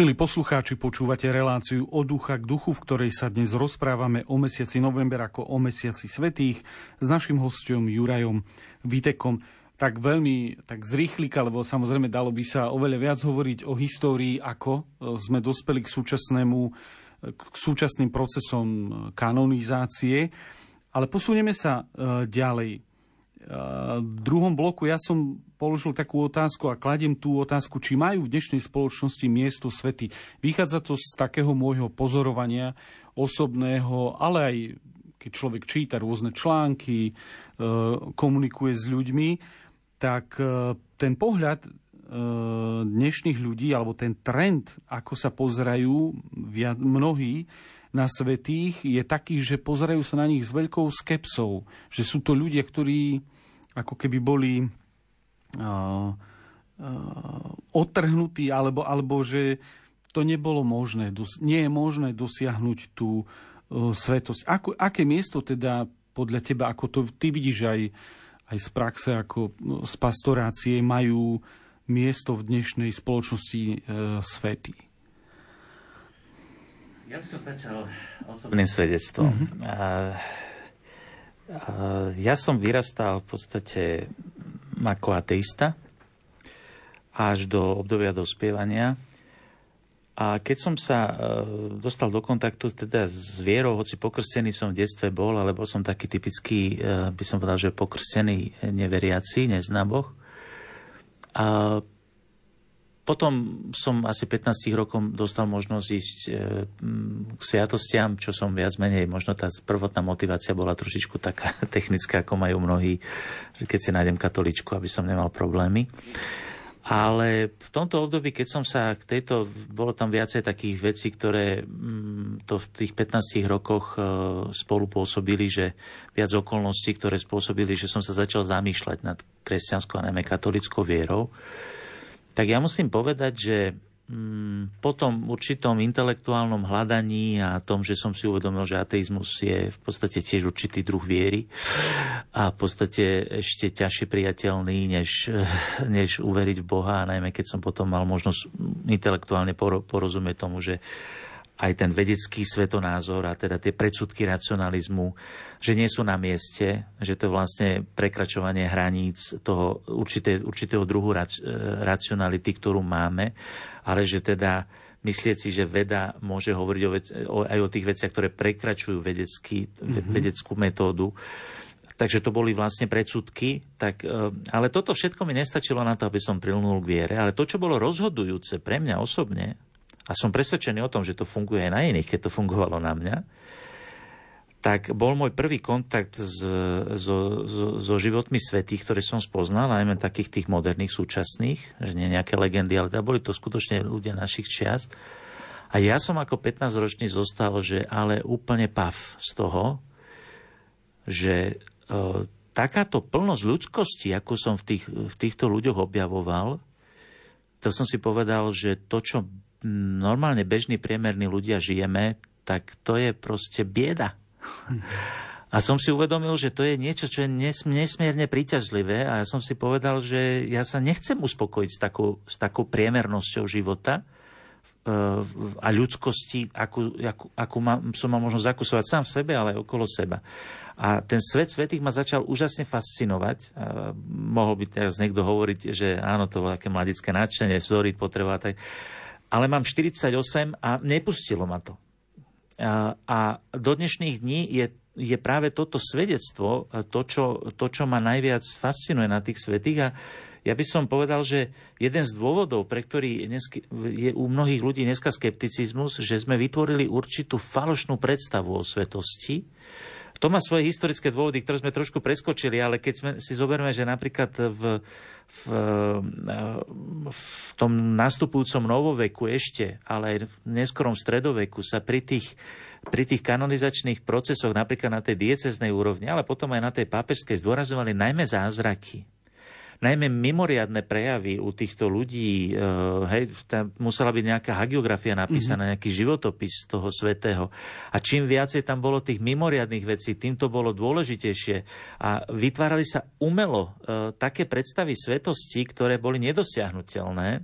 Milí poslucháči, počúvate reláciu od ducha k duchu, v ktorej sa dnes rozprávame o mesiaci november ako o mesiaci svetých s našim hostom Jurajom Vitekom. Tak veľmi tak zrýchlika, lebo samozrejme dalo by sa oveľa viac hovoriť o histórii, ako e, sme dospeli k súčasnému e, k súčasným procesom kanonizácie. Ale posunieme sa e, ďalej. V druhom bloku ja som položil takú otázku a kladiem tú otázku, či majú v dnešnej spoločnosti miesto svety. Vychádza to z takého môjho pozorovania osobného, ale aj keď človek číta rôzne články, e, komunikuje s ľuďmi, tak e, ten pohľad e, dnešných ľudí, alebo ten trend, ako sa pozerajú mnohí na svetých, je taký, že pozerajú sa na nich s veľkou skepsou. Že sú to ľudia, ktorí ako keby boli otrhnutý, alebo, alebo že to nebolo možné, nie je možné dosiahnuť tú svetosť. Ako, aké miesto teda podľa teba, ako to ty vidíš aj, aj z praxe, ako z pastorácie, majú miesto v dnešnej spoločnosti e, svety? Ja by som začal osobným svedectvom. Mm-hmm. A, a, ja som vyrastal v podstate ako ateista až do obdobia dospievania. A keď som sa e, dostal do kontaktu teda s vierou, hoci pokrstený som v detstve bol, ale bol som taký typický, e, by som povedal, že pokrstený neveriaci, nezná Boh. Potom som asi 15 rokom dostal možnosť ísť e, k sviatostiam, čo som viac menej, možno tá prvotná motivácia bola trošičku taká (laughs) technická, ako majú mnohí, keď si nájdem katoličku, aby som nemal problémy. Ale v tomto období, keď som sa k tejto, bolo tam viacej takých vecí, ktoré to v tých 15 rokoch e, spolu pôsobili, že viac okolností, ktoré spôsobili, že som sa začal zamýšľať nad kresťanskou a najmä katolickou vierou tak ja musím povedať, že mm, po tom určitom intelektuálnom hľadaní a tom, že som si uvedomil, že ateizmus je v podstate tiež určitý druh viery a v podstate ešte ťažšie priateľný, než, (laughs) než uveriť v Boha a najmä keď som potom mal možnosť intelektuálne porozumieť tomu, že aj ten vedecký svetonázor a teda tie predsudky racionalizmu, že nie sú na mieste, že to je vlastne prekračovanie hraníc toho určité, určitého druhu rac, e, racionality, ktorú máme, ale že teda myslieť si, že veda môže hovoriť o vec, o, aj o tých veciach, ktoré prekračujú vedecký, mm-hmm. vedeckú metódu. Takže to boli vlastne predsudky. Tak, e, ale toto všetko mi nestačilo na to, aby som prilnul k viere. Ale to, čo bolo rozhodujúce pre mňa osobne, a som presvedčený o tom, že to funguje aj na iných, keď to fungovalo na mňa, tak bol môj prvý kontakt s, so, so, so životmi svetých, ktoré som spoznal, najmä takých tých moderných, súčasných, že nie nejaké legendy, ale teda boli to skutočne ľudia našich čias. A ja som ako 15-ročný zostal, že ale úplne pav z toho, že e, takáto plnosť ľudskosti, ako som v, tých, v týchto ľuďoch objavoval, to som si povedal, že to, čo normálne bežní priemerní ľudia žijeme, tak to je proste bieda. A som si uvedomil, že to je niečo, čo je nesmierne príťažlivé a ja som si povedal, že ja sa nechcem uspokojiť s takou, s takou priemernosťou života e, a ľudskosti, akú, akú, akú ma, som mal možno zakusovať sám v sebe, ale aj okolo seba. A ten svet svetých ma začal úžasne fascinovať. A mohol by teraz niekto hovoriť, že áno, to bolo také mladické nadšenie, vzory, potreba. Tak ale mám 48 a nepustilo ma to. A, a do dnešných dní je, je práve toto svedectvo to čo, to, čo ma najviac fascinuje na tých svetých a ja by som povedal, že jeden z dôvodov, pre ktorý je u mnohých ľudí dneska skepticizmus, že sme vytvorili určitú falošnú predstavu o svetosti, to má svoje historické dôvody, ktoré sme trošku preskočili, ale keď sme si zoberme, že napríklad v, v, v tom nastupujúcom novoveku ešte, ale aj v neskorom stredoveku sa pri tých, pri tých kanonizačných procesoch, napríklad na tej dieceznej úrovni, ale potom aj na tej pápežskej, zdôrazovali najmä zázraky najmä mimoriadne prejavy u týchto ľudí, e, hej, tam musela byť nejaká hagiografia napísaná, mm-hmm. nejaký životopis toho svetého. A čím viacej tam bolo tých mimoriadných vecí, tým to bolo dôležitejšie. A vytvárali sa umelo e, také predstavy svetosti, ktoré boli nedosiahnutelné.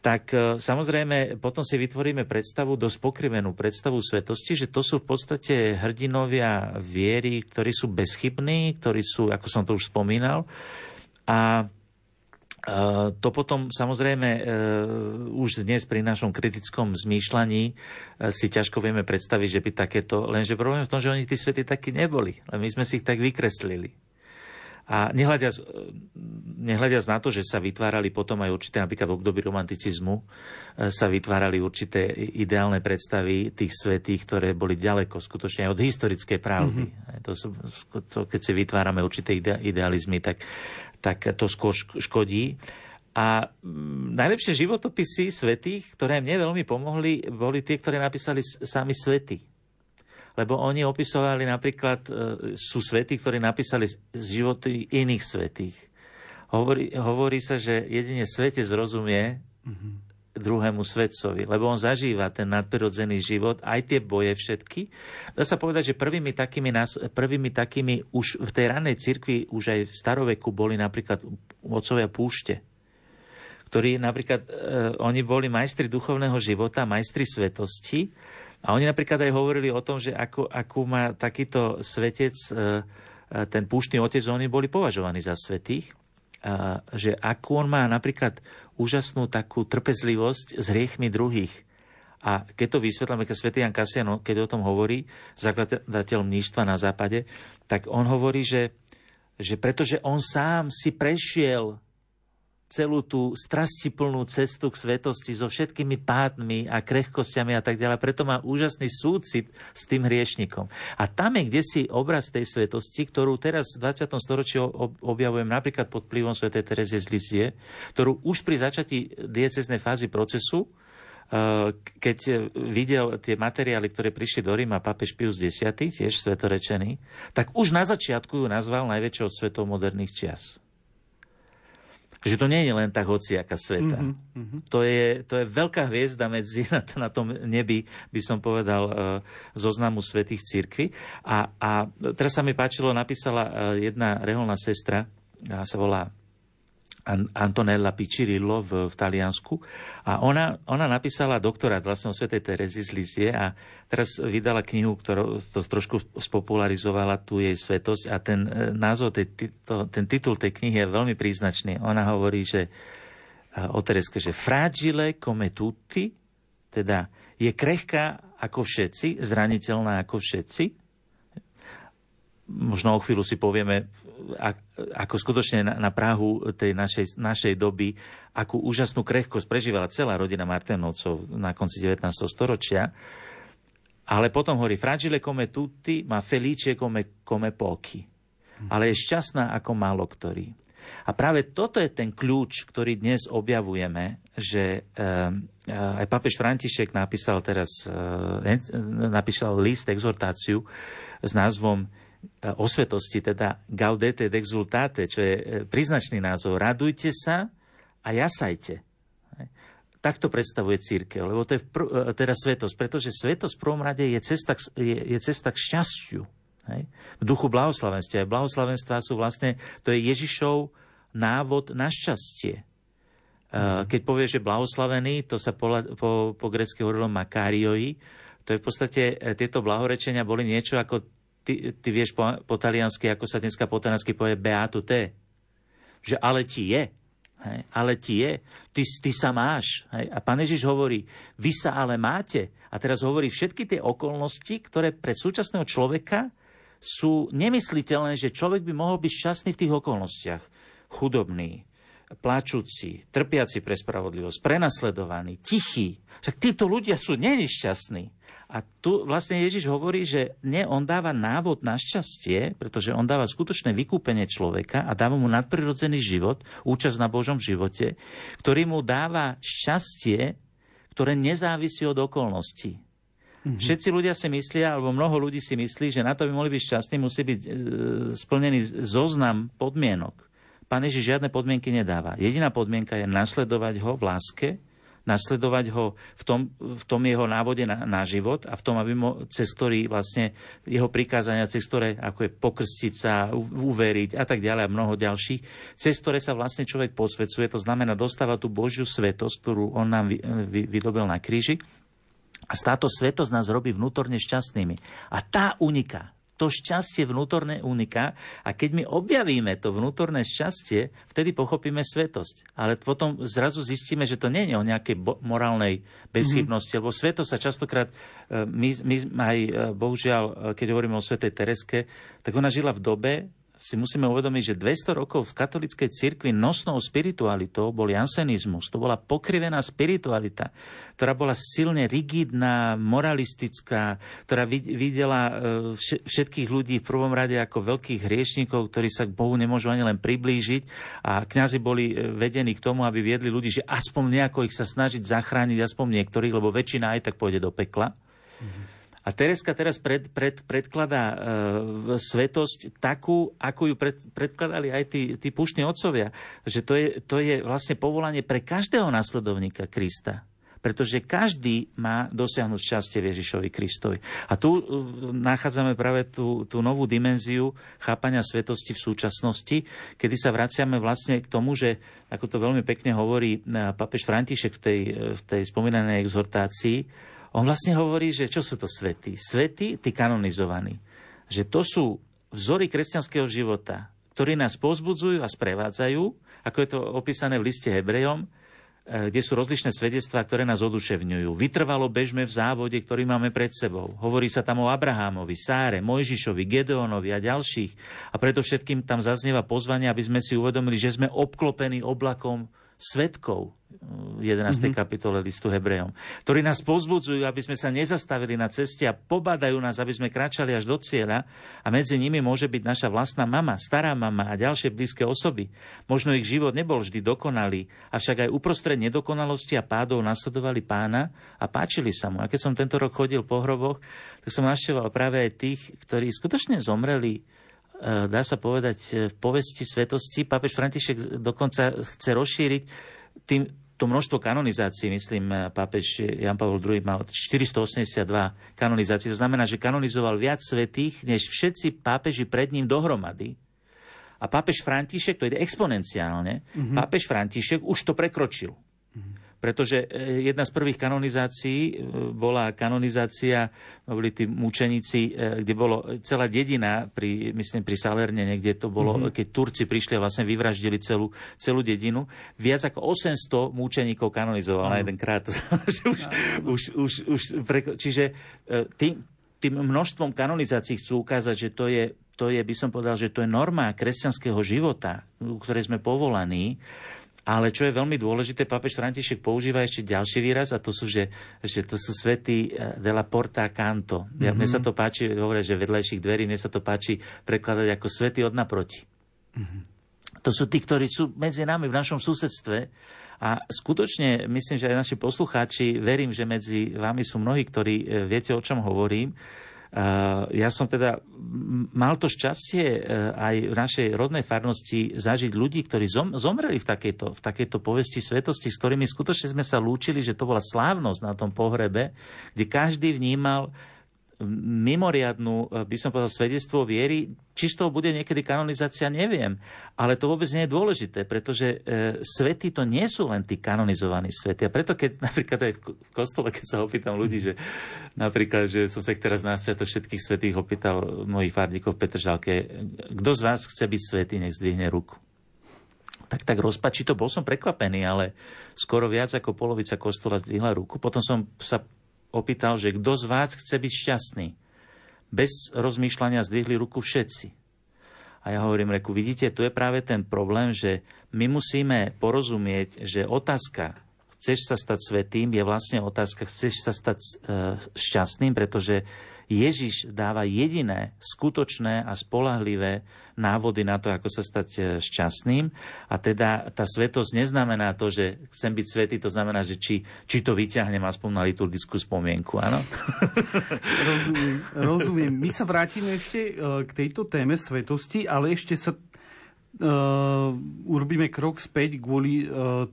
tak e, samozrejme potom si vytvoríme predstavu, dosť pokrivenú predstavu svetosti, že to sú v podstate hrdinovia viery, ktorí sú bezchybní, ktorí sú, ako som to už spomínal, a to potom samozrejme e, už dnes pri našom kritickom zmýšľaní e, si ťažko vieme predstaviť, že by takéto... Lenže problém je v tom, že oni tí svety takí neboli. Len my sme si ich tak vykreslili. A nehľadiac, e, nehľadiac na to, že sa vytvárali potom aj určité, napríklad v období romanticizmu, sa vytvárali určité ideálne predstavy tých svetých, ktoré boli ďaleko skutočne od historickej pravdy. Mm-hmm. To, to, keď si vytvárame určité idealizmy, tak tak to skôr škodí. A mm, najlepšie životopisy svetých, ktoré mne veľmi pomohli, boli tie, ktoré napísali sami svety. Lebo oni opisovali napríklad, e, sú svety, ktorí napísali životy iných svetých. Hovorí, hovorí sa, že jedine svete zrozumie mm-hmm druhému svetcovi, lebo on zažíva ten nadprirodzený život, aj tie boje všetky. Dá sa povedať, že prvými takými, prvými takými už v tej ranej cirkvi, už aj v staroveku boli napríklad otcovia púšte, ktorí napríklad, e, oni boli majstri duchovného života, majstri svetosti a oni napríklad aj hovorili o tom, že ako, ako má takýto svetec, e, e ten púštny otec, oni boli považovaní za svetých, že akú on má napríklad úžasnú takú trpezlivosť s hriechmi druhých. A keď to vysvetlíme, keď svätý Jan Kasiano, keď o tom hovorí, zakladateľ mníštva na západe, tak on hovorí, že, že pretože on sám si prešiel celú tú strastiplnú cestu k svetosti so všetkými pádmi a krehkosťami a tak ďalej. Preto má úžasný súcit s tým hriešnikom. A tam je kde si obraz tej svetosti, ktorú teraz v 20. storočí objavujem napríklad pod vplyvom Sv. Terezie z Lisie, ktorú už pri začatí dieceznej fázy procesu eh, keď videl tie materiály, ktoré prišli do Ríma papež Pius X, tiež svetorečený, tak už na začiatku ju nazval najväčšou svetou moderných čias. Že to nie je len tak hociaká sveta. Mm-hmm. To, je, to je veľká hviezda medzi (laughs) na, na tom nebi, by som povedal, uh, zoznamu svetých církví. A, a teraz sa mi páčilo, napísala uh, jedna reholná sestra, a sa volá Antonella Piccirillo v, v Taliansku. A ona, ona napísala doktorát vlastne o Svetej Terezy z Lizie a teraz vydala knihu, ktorá to trošku spopularizovala tú jej svetosť a ten e, názov, tej, to, ten titul tej knihy je veľmi príznačný. Ona hovorí, že e, o Tereske, že fragile come tutti, teda je krehká ako všetci, zraniteľná ako všetci, možno o chvíľu si povieme, ako skutočne na, na Prahu tej našej, našej doby, akú úžasnú krehkosť prežívala celá rodina Martinovcov na konci 19. storočia. Ale potom hovorí, fragile come tutti, ma felice come, come pochi. Ale je šťastná ako málo ktorý. A práve toto je ten kľúč, ktorý dnes objavujeme, že e, aj papež František napísal teraz, e, napísal list, exhortáciu s názvom o svetosti, teda gaudete et exultate, čo je e, príznačný názov. Radujte sa a jasajte. Takto predstavuje církev, lebo to je pr- e, teda svetosť, pretože svetosť v prvom rade je cesta k, je, je cesta k šťastiu. Hej? V duchu blahoslavenstva. Blahoslavenstva sú vlastne, to je Ježišov návod na šťastie. Keď povie, že blahoslavený, to sa po, po, po grecky hovorilo makarioi, to je v podstate, tieto blahorečenia boli niečo ako ty, ty vieš po, po taliansky, ako sa dneska po taliansky povie beatu te. Že ale ti je. Hej, ale ti je. Ty, ty sa máš. Hej. A pán Ježiš hovorí, vy sa ale máte. A teraz hovorí všetky tie okolnosti, ktoré pre súčasného človeka sú nemysliteľné, že človek by mohol byť šťastný v tých okolnostiach. Chudobný, plačúci, trpiaci pre spravodlivosť, prenasledovaný, tichý. Však títo ľudia sú nešťastní. A tu vlastne Ježiš hovorí, že nie, on dáva návod na šťastie, pretože on dáva skutočné vykúpenie človeka a dáva mu nadprirodzený život, účasť na Božom živote, ktorý mu dáva šťastie, ktoré nezávisí od okolností. Mm-hmm. Všetci ľudia si myslia, alebo mnoho ľudí si myslí, že na to by mohli byť šťastní, musí byť e, splnený zoznam podmienok. Pán Ježiš žiadne podmienky nedáva. Jediná podmienka je nasledovať ho v láske, nasledovať ho v tom, v tom jeho návode na, na život a v tom, aby mo, cez ktorý vlastne jeho prikázania, cez ktoré ako je pokrstiť sa, uveriť a tak ďalej a mnoho ďalších, cez ktoré sa vlastne človek posvedcuje, to znamená dostáva tú Božiu svetosť, ktorú on nám vy, vy, vydobil na kríži. A táto svetosť nás robí vnútorne šťastnými. A tá uniká to šťastie vnútorné uniká a keď my objavíme to vnútorné šťastie, vtedy pochopíme svetosť. Ale potom zrazu zistíme, že to nie je o nejakej bo- morálnej bezchybnosti, mm-hmm. lebo svetosť sa častokrát, e, my, my aj e, bohužiaľ, e, keď hovoríme o svetej Tereske, tak ona žila v dobe, si musíme uvedomiť, že 200 rokov v katolíckej cirkvi nosnou spiritualitou bol jansenizmus. To bola pokrivená spiritualita, ktorá bola silne rigidná, moralistická, ktorá videla e, všetkých ľudí v prvom rade ako veľkých hriešnikov, ktorí sa k Bohu nemôžu ani len priblížiť a kňazi boli e, vedení k tomu, aby viedli ľudí, že aspoň nejako ich sa snažiť zachrániť, aspoň niektorých, lebo väčšina aj tak pôjde do pekla. Mm-hmm. A Tereska teraz pred, pred, predkladá e, svetosť takú, ako ju pred, predkladali aj tí, tí puštní otcovia. Že to je, to je vlastne povolanie pre každého následovníka Krista pretože každý má dosiahnuť šťastie Ježišovi Kristovi. A tu e, nachádzame práve tú, tú novú dimenziu chápania svetosti v súčasnosti, kedy sa vraciame vlastne k tomu, že, ako to veľmi pekne hovorí e, papež František v tej, e, v tej spomínanej exhortácii, on vlastne hovorí, že čo sú to svety? Svety, tí kanonizovaní. Že to sú vzory kresťanského života, ktorí nás pozbudzujú a sprevádzajú, ako je to opísané v liste Hebrejom, eh, kde sú rozličné svedectvá, ktoré nás oduševňujú. Vytrvalo bežme v závode, ktorý máme pred sebou. Hovorí sa tam o Abrahámovi, Sáre, Mojžišovi, Gedeonovi a ďalších. A preto všetkým tam zaznieva pozvanie, aby sme si uvedomili, že sme obklopení oblakom svetkov 11. Mm-hmm. kapitole listu Hebrejom, ktorí nás pozbudzujú, aby sme sa nezastavili na ceste a pobadajú nás, aby sme kráčali až do cieľa a medzi nimi môže byť naša vlastná mama, stará mama a ďalšie blízke osoby. Možno ich život nebol vždy dokonalý, avšak aj uprostred nedokonalosti a pádov nasledovali pána a páčili sa mu. A keď som tento rok chodil po hroboch, tak som našteval práve aj tých, ktorí skutočne zomreli e, dá sa povedať, v povesti svetosti. Pápež František dokonca chce rozšíriť tým, to množstvo kanonizácií, myslím, eh, pápež Jan Pavel II mal 482 kanonizácií. To znamená, že kanonizoval viac svetých, než všetci pápeži pred ním dohromady. A pápež František, to ide exponenciálne, mm-hmm. pápež František už to prekročil. Mm-hmm pretože e, jedna z prvých kanonizácií e, bola kanonizácia, boli tí mučeníci, e, kde bolo celá dedina, pri, myslím pri Salerne, niekde to bolo, mm-hmm. keď Turci prišli a vlastne vyvraždili celú, celú dedinu. Viac ako 800 mučeníkov kanonizoval mm-hmm. na jeden krát. (laughs) už, už, už, už, čiže tým, tým množstvom kanonizácií chcú ukázať, že to je, to je, by som povedal, že to je norma kresťanského života, u ktorej sme povolaní. Ale čo je veľmi dôležité, pápež František používa ešte ďalší výraz a to sú, že, že to sú svety eh, de la porta canto. Ja, mm-hmm. Mne sa to páči, hovoria, že vedľajších dverí, mne sa to páči prekladať ako svety od naproti. Mm-hmm. To sú tí, ktorí sú medzi nami v našom susedstve a skutočne myslím, že aj naši poslucháči, verím, že medzi vami sú mnohí, ktorí eh, viete, o čom hovorím, ja som teda mal to šťastie e, aj v našej rodnej farnosti zažiť ľudí, ktorí zomreli v takejto, v takejto povesti svetosti, s ktorými skutočne sme sa lúčili, že to bola slávnosť na tom pohrebe, kde každý vnímal mimoriadnú, eh, by som povedal, svedectvo viery. Či z toho bude niekedy kanonizácia, neviem. Ale to vôbec nie je dôležité, pretože e, svety to nie sú len tí kanonizovaní svety. A preto, keď (laughs) napríklad aj v kostole, keď sa opýtam ľudí, že napríklad, že som sa ich teraz na sviato všetkých svetých opýtal mojich fardíkov v Petržalke, kto z vás chce byť svetý, nech zdvihne ruku tak tak rozpačito, bol som prekvapený, ale skoro viac ako polovica kostola zdvihla ruku. Potom som sa opýtal, že kto z vás chce byť šťastný. Bez rozmýšľania zdvihli ruku všetci. A ja hovorím, reku, vidíte, tu je práve ten problém, že my musíme porozumieť, že otázka, chceš sa stať svetým, je vlastne otázka, chceš sa stať e, šťastným, pretože Ježiš dáva jediné, skutočné a spolahlivé návody na to, ako sa stať e, šťastným. A teda tá svetosť neznamená to, že chcem byť svetý, to znamená, že či, či to vyťahnem aspoň na liturgickú spomienku, áno? (laughs) rozumiem, rozumiem. My sa vrátime ešte e, k tejto téme svetosti, ale ešte sa urobíme krok späť kvôli uh,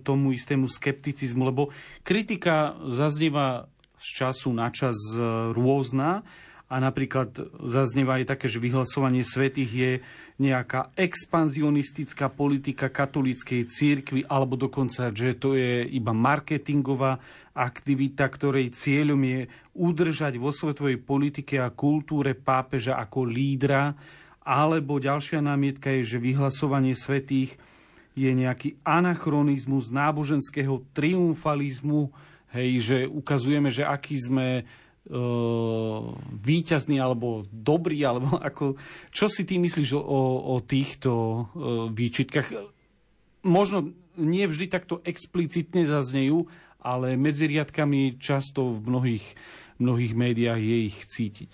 tomu istému skepticizmu, lebo kritika zaznieva z času na čas rôzna. A napríklad zaznieva aj také, že vyhlasovanie svetých je nejaká expanzionistická politika katolíckej církvy, alebo dokonca, že to je iba marketingová aktivita, ktorej cieľom je udržať vo svetovej politike a kultúre pápeža ako lídra, alebo ďalšia námietka je, že vyhlasovanie svetých je nejaký anachronizmus náboženského triumfalizmu, hej, že ukazujeme, že aký sme uh, výťazný alebo dobrý, alebo (laughs) ako... Čo si ty myslíš o, o týchto uh, výčitkách? Možno nie vždy takto explicitne zaznejú, ale medzi riadkami často v mnohých, mnohých médiách je ich cítiť.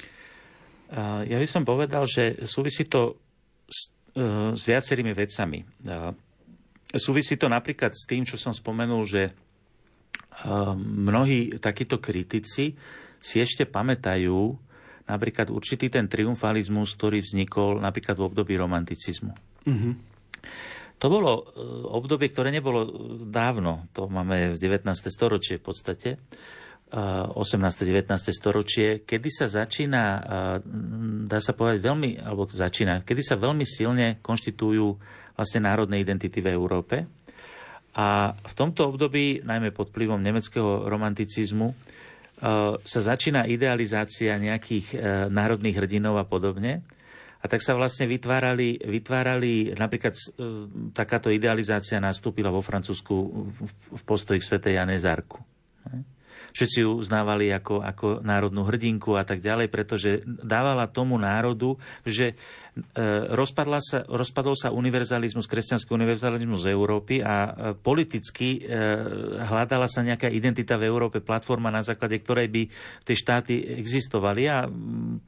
Ja by som povedal, že súvisí to s, uh, s viacerými vecami. Súvisí to napríklad s tým, čo som spomenul, že mnohí takíto kritici si ešte pamätajú napríklad určitý ten triumfalizmus, ktorý vznikol napríklad v období romanticizmu. Mm-hmm. To bolo e, obdobie, ktoré nebolo dávno. To máme v 19. storočie v podstate. 18. 19. storočie, kedy sa začína, dá sa povedať veľmi, alebo začína, kedy sa veľmi silne konštitujú vlastne národné identity v Európe. A v tomto období, najmä pod vplyvom nemeckého romanticizmu, sa začína idealizácia nejakých národných hrdinov a podobne. A tak sa vlastne vytvárali, vytvárali napríklad takáto idealizácia nastúpila vo Francúzsku v postoji k svätej Jane všetci ju uznávali ako, ako národnú hrdinku a tak ďalej, pretože dávala tomu národu, že E, rozpadla sa, rozpadol sa univerzalizmus, kresťanský univerzalizmus z Európy a e, politicky e, hľadala sa nejaká identita v Európe, platforma, na základe ktorej by tie štáty existovali a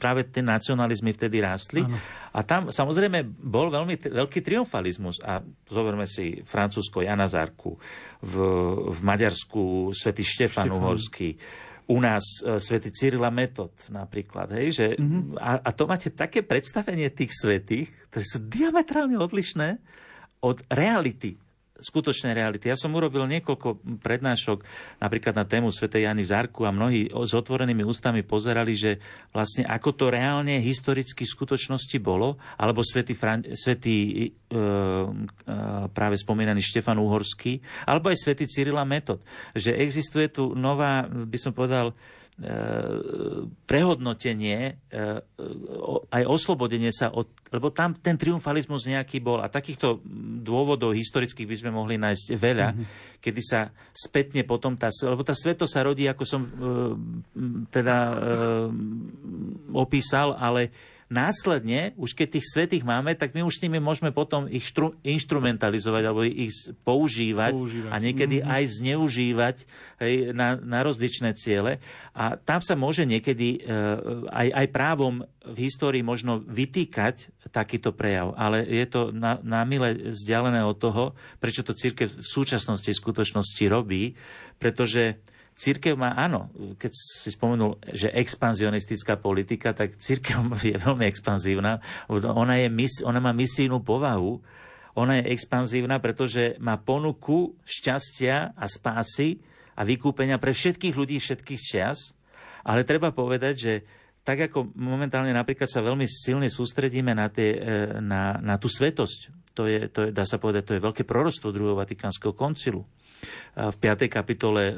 práve tie nacionalizmy vtedy rástli. Ano. A tam samozrejme bol veľmi veľký triumfalizmus a zoberme si Francúzsko Jana Zárku, v, v Maďarsku svätý Štefan Uhorský, u nás e, svätý Cyrila Metod napríklad. Hej, že, mm-hmm. a, a to máte také predstavenie tých svetých, ktoré sú diametrálne odlišné od reality skutočnej reality. Ja som urobil niekoľko prednášok napríklad na tému Sv. Jany Zárku a mnohí s otvorenými ústami pozerali, že vlastne ako to reálne historicky v skutočnosti bolo, alebo svätý, Fran- e, e, práve spomínaný Štefan Uhorský, alebo aj svätý Cyrila Metod. Že existuje tu nová, by som povedal, prehodnotenie, e, aj oslobodenie sa od... Lebo tam ten triumfalizmus nejaký bol a takýchto dôvodov historických by sme mohli nájsť veľa, mm-hmm. kedy sa spätne potom tá... Lebo tá sveto sa rodí, ako som e, teda opísal, ale následne, už keď tých svetých máme, tak my už s nimi môžeme potom ich štru, instrumentalizovať alebo ich používať, používať. a niekedy mm-hmm. aj zneužívať hej, na, na rozličné ciele. A tam sa môže niekedy e, aj, aj právom v histórii možno vytýkať takýto prejav, ale je to na, na mile vzdialené od toho, prečo to církev v súčasnosti v skutočnosti robí, pretože Církev má, áno, keď si spomenul, že expanzionistická politika, tak církev (laughs) je veľmi expanzívna. Ona, je, ona má misijnú povahu. Ona je expanzívna, pretože má ponuku šťastia a spásy a vykúpenia pre všetkých ľudí všetkých čias. Ale treba povedať, že tak ako momentálne napríklad sa veľmi silne sústredíme na, tie, e, na, na tú svetosť, to je, to je, dá sa povedať, to je veľké proroctvo druhého Vatikánskeho koncilu v 5. kapitole e,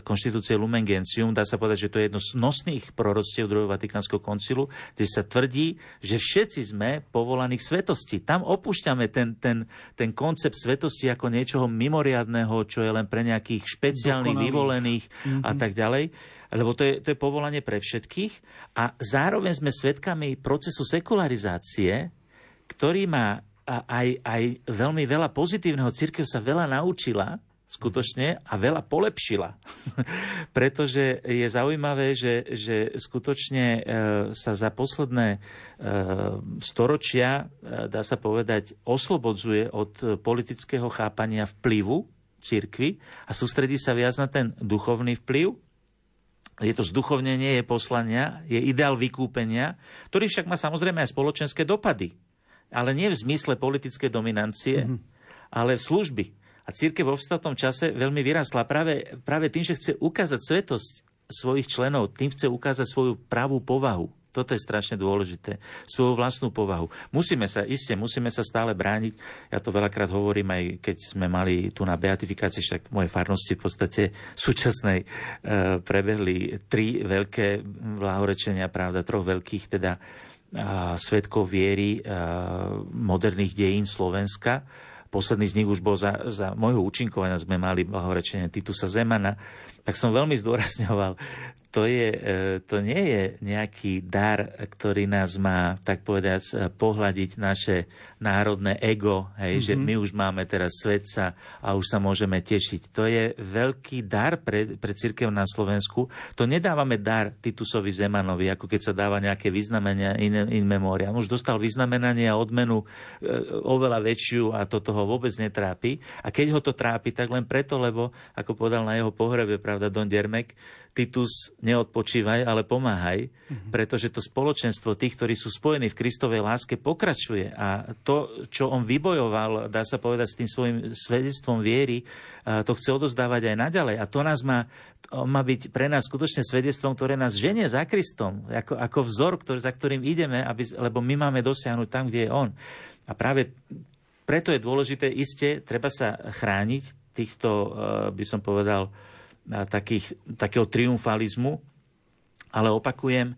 Konštitúcie Lumen Gentium, dá sa povedať, že to je jedno z nosných proroctiev druhého Vatikánskeho koncilu, kde sa tvrdí, že všetci sme povolaní k svetosti. Tam opúšťame ten, ten, ten koncept svetosti ako niečoho mimoriadného, čo je len pre nejakých špeciálnych, Dokonalých. vyvolených mm-hmm. a mhm. tak ďalej lebo to je, to je povolanie pre všetkých a zároveň sme svedkami procesu sekularizácie, ktorý má aj, aj veľmi veľa pozitívneho. Církev sa veľa naučila, skutočne a veľa polepšila. (laughs) Pretože je zaujímavé, že, že skutočne e, sa za posledné e, storočia, e, dá sa povedať, oslobodzuje od politického chápania vplyvu cirkvy a sústredí sa viac na ten duchovný vplyv. Je to zduchovnenie, je poslania, je ideál vykúpenia, ktorý však má samozrejme aj spoločenské dopady ale nie v zmysle politickej dominancie, mm-hmm. ale v služby. A církev v ostatnom čase veľmi vyrastla práve, práve tým, že chce ukázať svetosť svojich členov, tým chce ukázať svoju pravú povahu. Toto je strašne dôležité. Svoju vlastnú povahu. Musíme sa, iste, musíme sa stále brániť. Ja to veľakrát hovorím aj keď sme mali tu na beatifikácii, však moje farnosti v podstate súčasnej e, prebehli tri veľké vláhorečenia, pravda, troch veľkých teda a, svetkov viery a, moderných dejín Slovenska. Posledný z nich už bol za, za môjho účinkovania, sme mali blahorečenie Titusa Zemana, tak som veľmi zdôrazňoval to, je, e, to nie je nejaký dar, ktorý nás má, tak povedať, e, pohľadiť naše národné ego, hej, mm-hmm. že mhm. my už máme teraz svetca a už sa môžeme tešiť. To je veľký dar pre, pre církev na Slovensku. To nedávame dar Titusovi Zemanovi, ako keď sa dáva nejaké vyznamenia in, in memoria. On už dostal vyznamenanie a odmenu e, oveľa väčšiu a to toho vôbec netrápi. A keď ho to trápi, tak len preto, lebo, ako povedal na jeho pohrebe, pravda, Don Dermek, Titus, neodpočívaj, ale pomáhaj, mm-hmm. pretože to spoločenstvo tých, ktorí sú spojení v Kristovej láske, pokračuje. A to, čo on vybojoval, dá sa povedať, s tým svojim svedectvom viery, to chce odozdávať aj naďalej. A to nás má, má byť pre nás skutočne svedectvom, ktoré nás ženie za Kristom, ako, ako vzor, ktorý, za ktorým ideme, aby, lebo my máme dosiahnuť tam, kde je on. A práve preto je dôležité, iste, treba sa chrániť týchto, eh, by som povedal, takých, takého triumfalizmu, ale opakujem,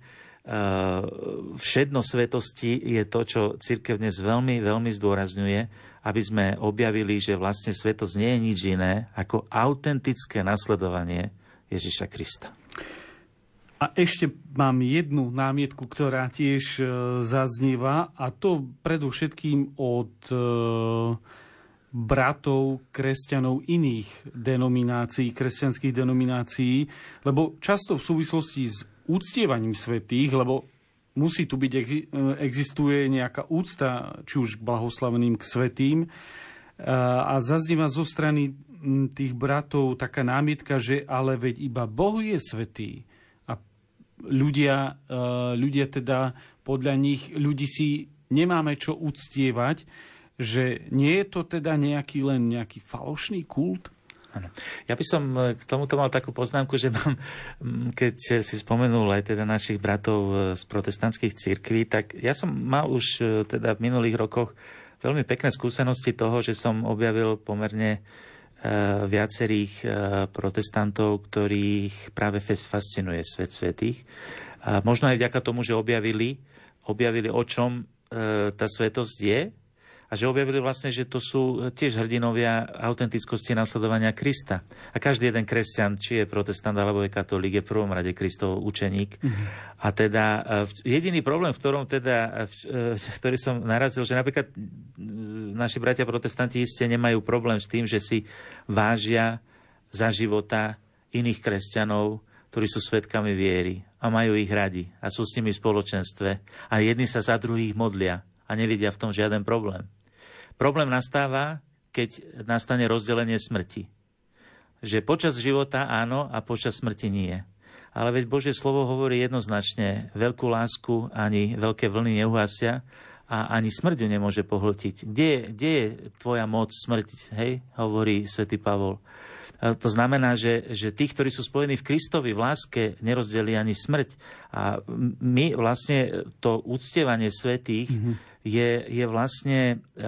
všedno svetosti je to, čo církev dnes veľmi, veľmi zdôrazňuje, aby sme objavili, že vlastne svetosť nie je nič iné ako autentické nasledovanie Ježiša Krista. A ešte mám jednu námietku, ktorá tiež e, zaznieva, a to predovšetkým od e, bratov kresťanov iných denominácií, kresťanských denominácií, lebo často v súvislosti s úctievaním svetých, lebo musí tu byť, existuje nejaká úcta, či už k blahoslaveným, k svetým, a zaznieva zo strany tých bratov taká námietka, že ale veď iba Boh je svetý. A ľudia, ľudia teda podľa nich, ľudí si nemáme čo uctievať, že nie je to teda nejaký len nejaký falošný kult? Ano. Ja by som e, k tomuto mal takú poznámku, že mám, keď si spomenul aj teda našich bratov e, z protestantských církví, tak ja som mal už e, teda v minulých rokoch veľmi pekné skúsenosti toho, že som objavil pomerne viacerých protestantov, ktorých práve fascinuje svet svetých. Možno aj vďaka tomu, že objavili, objavili o čom tá svetosť je, a že objavili vlastne, že to sú tiež hrdinovia autentickosti nasledovania Krista. A každý jeden kresťan, či je protestant alebo je katolík, je v prvom rade Kristov učeník. Mm-hmm. A teda e, jediný problém, v ktorom teda, e, v ktorý som narazil, že napríklad naši bratia protestanti iste nemajú problém s tým, že si vážia za života iných kresťanov, ktorí sú svetkami viery a majú ich radi a sú s nimi v spoločenstve a jedni sa za druhých modlia a nevidia v tom žiaden problém. Problém nastáva, keď nastane rozdelenie smrti. Že počas života áno a počas smrti nie. Ale veď Božie slovo hovorí jednoznačne, veľkú lásku ani veľké vlny neuhasia a ani smrť ju nemôže pohltiť. Kde je, kde je tvoja moc smrť, hej, hovorí svätý Pavol. To znamená, že, že tí, ktorí sú spojení v Kristovi, v láske, nerozdeli ani smrť. A my vlastne to uctievanie svetých mm-hmm je, je vlastne, e,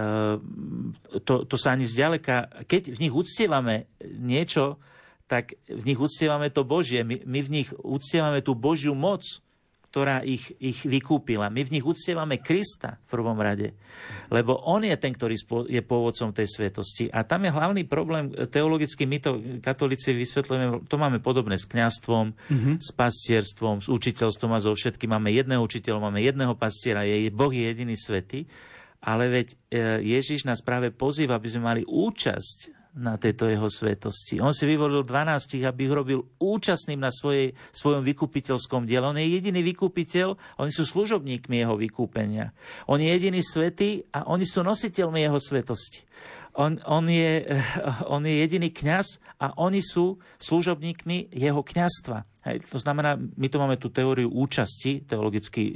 to, to sa ani zďaleka, keď v nich uctievame niečo, tak v nich uctievame to Božie, my, my v nich uctievame tú Božiu moc, ktorá ich, ich vykúpila. My v nich uctievame Krista v prvom rade, lebo On je ten, ktorý je pôvodcom tej svetosti. A tam je hlavný problém, teologicky my to katolíci vysvetľujeme, to máme podobné s kňastvom, mm-hmm. s pastierstvom, s učiteľstvom a so všetkým. Máme jedného učiteľa, máme jedného pastiera, je, Boh je jediný svety. Ale veď e, Ježiš nás práve pozýva, aby sme mali účasť na tejto jeho svetosti. On si vyvolil 12, aby ich robil účastným na svojej, svojom vykupiteľskom diele. On je jediný vykupiteľ, oni sú služobníkmi jeho vykúpenia. On je jediný svetý a oni sú nositeľmi jeho svetosti. On, on, je, (laughs) on je jediný kňaz a oni sú služobníkmi jeho kňastva. Hej, to znamená, my tu máme tú teóriu účasti, teologický e,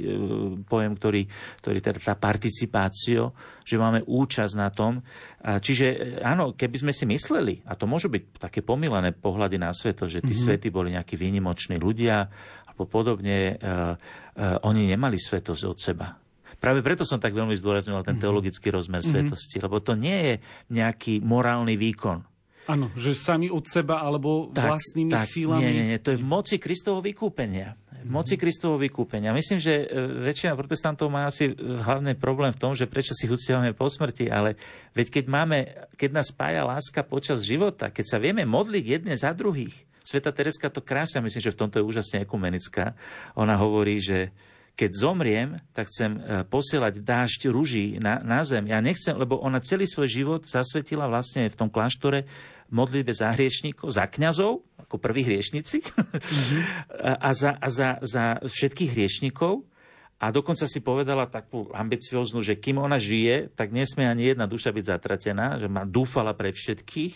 pojem, ktorý, ktorý teda tá participácio, že máme účasť na tom. A čiže e, áno, keby sme si mysleli, a to môžu byť také pomilené pohľady na sveto, že tí mm-hmm. svety boli nejakí výnimoční ľudia, alebo podobne, e, e, oni nemali svetosť od seba. Práve preto som tak veľmi zdôrazňoval ten mhm. teologický rozmer mm-hmm. svetosti, lebo to nie je nejaký morálny výkon. Áno, že sami od seba alebo tak, vlastnými tak, sílami. Nie, nie, nie, to je v moci Kristovho vykúpenia. V moci Kristovho vykúpenia. Myslím, že e, väčšina protestantov má asi hlavný problém v tom, že prečo si uctievame po smrti, ale veď keď máme, keď nás spája láska počas života, keď sa vieme modliť jedne za druhých, Sveta Tereska to krása, myslím, že v tomto je úžasne ekumenická. Ona hovorí, že keď zomriem, tak chcem e, posielať dážď ruží na, na zem. Ja nechcem, lebo ona celý svoj život zasvetila vlastne v tom kláštore modlitbe za hriešníkov, za kňazov, ako prví hriešnici, (laughs) mm-hmm. a, za, a za, za všetkých hriešníkov. A dokonca si povedala takú ambicióznu, že kým ona žije, tak nesmie ani jedna duša byť zatratená, že ma dúfala pre všetkých.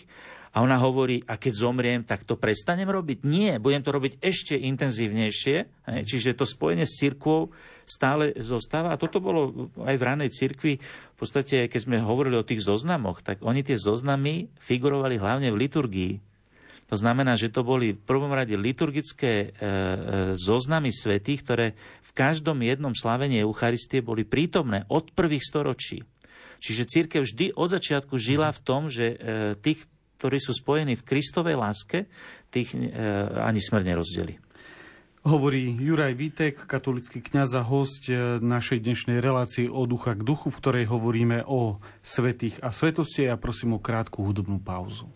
A ona hovorí, a keď zomriem, tak to prestanem robiť? Nie, budem to robiť ešte intenzívnejšie. Čiže to spojenie s cirkvou stále zostáva. A toto bolo aj v ranej cirkvi. V podstate, keď sme hovorili o tých zoznamoch, tak oni tie zoznamy figurovali hlavne v liturgii. To znamená, že to boli v prvom rade liturgické e, e, zoznamy svetých, ktoré v každom jednom slavení Eucharistie boli prítomné od prvých storočí. Čiže církev vždy od začiatku žila v tom, že e, tých, ktorí sú spojení v Kristovej láske, tých e, ani smrť nerozdeli. Hovorí Juraj Vítek, katolický kňaz a host e, našej dnešnej relácie o ducha k duchu, v ktorej hovoríme o svetých a svetosti. Ja prosím o krátku hudobnú pauzu.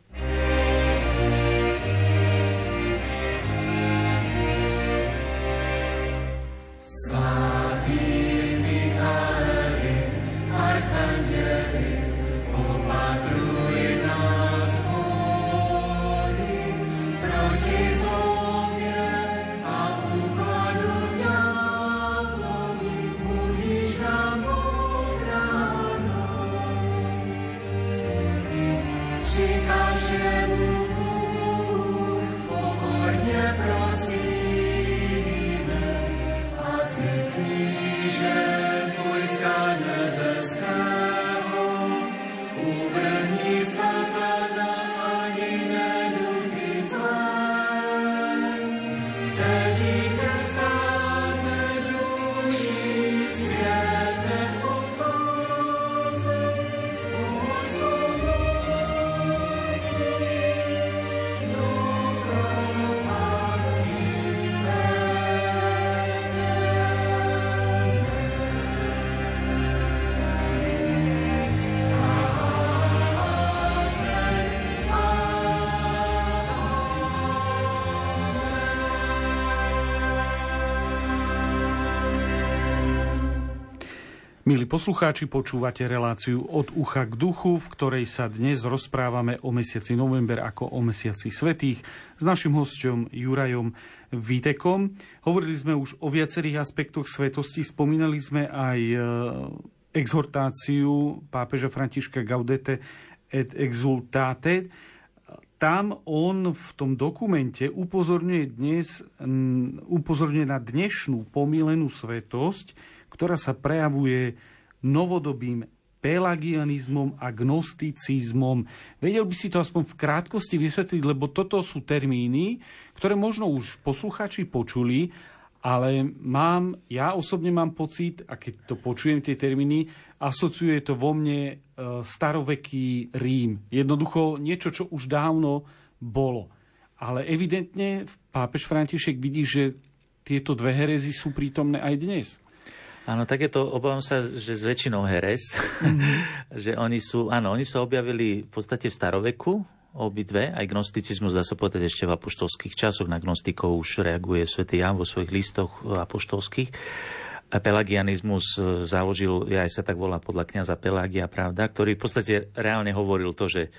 Milí poslucháči, počúvate reláciu od ucha k duchu, v ktorej sa dnes rozprávame o mesiaci november ako o mesiaci svetých s našim hostom Jurajom Vítekom. Hovorili sme už o viacerých aspektoch svetosti, spomínali sme aj e, exhortáciu pápeža Františka Gaudete et exultate. Tam on v tom dokumente upozorňuje dnes, upozorňuje na dnešnú pomílenú svetosť, ktorá sa prejavuje novodobým pelagianizmom a gnosticizmom. Vedel by si to aspoň v krátkosti vysvetliť, lebo toto sú termíny, ktoré možno už poslucháči počuli, ale mám, ja osobne mám pocit, a keď to počujem tie termíny, asociuje to vo mne e, staroveký Rím. Jednoducho niečo, čo už dávno bolo. Ale evidentne pápež František vidí, že tieto dve herezy sú prítomné aj dnes. Áno, tak je to, obávam sa, že s väčšinou heres, mm-hmm. (laughs) že oni sú, áno, oni sa objavili v podstate v staroveku, obidve, aj gnosticizmus, dá sa povedať ešte v apoštolských časoch, na gnostikov už reaguje svätý Jan vo svojich listoch apoštolských. A pelagianizmus e, založil, ja aj sa tak volá podľa kniaza Pelagia, pravda, ktorý v podstate reálne hovoril to, že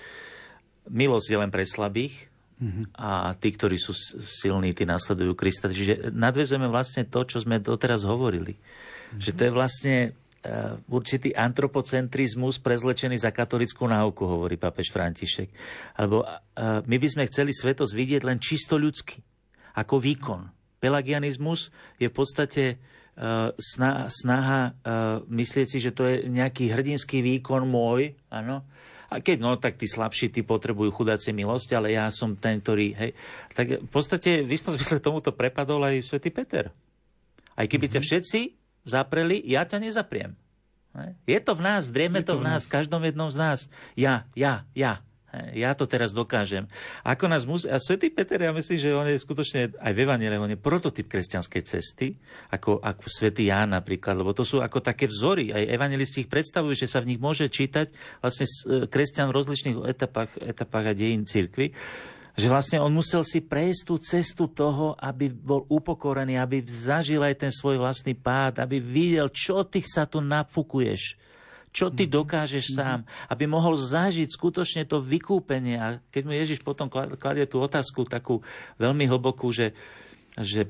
milosť je len pre slabých, Mm-hmm. A tí, ktorí sú silní, tí nasledujú Krista. Čiže nadvezujeme vlastne to, čo sme doteraz hovorili. Mm-hmm. Že to je vlastne uh, určitý antropocentrizmus prezlečený za katolickú náuku, hovorí papež František. Alebo uh, my by sme chceli svetosť vidieť len čisto ľudsky. ako výkon. Pelagianizmus je v podstate uh, snaha, snaha myslieť si, že to je nejaký hrdinský výkon môj, áno, a keď no, tak tí slabší, tí potrebujú chudáci milosť, ale ja som ten, ktorý, hej. Tak v podstate v istom zmysle tomuto prepadol aj svätý Peter. Aj keby mm-hmm. ťa všetci zapreli, ja ťa nezapriem. Je to v nás, drieme to, to v nás, v každom jednom z nás. Ja, ja, ja. Ja to teraz dokážem. Ako nás mus... A svätý Peter, ja myslím, že on je skutočne aj v Evangele, on je prototyp kresťanskej cesty, ako, ako svätý Ján napríklad, lebo to sú ako také vzory. Aj evangelisti ich predstavujú, že sa v nich môže čítať vlastne e, kresťan v rozličných etapách, etapách a dejín cirkvi že vlastne on musel si prejsť tú cestu toho, aby bol upokorený, aby zažil aj ten svoj vlastný pád, aby videl, čo ty sa tu nafukuješ, čo ty mhm. dokážeš mm-hmm. sám, aby mohol zažiť skutočne to vykúpenie. A keď mu Ježiš potom kladie tú otázku takú veľmi hlbokú, že, že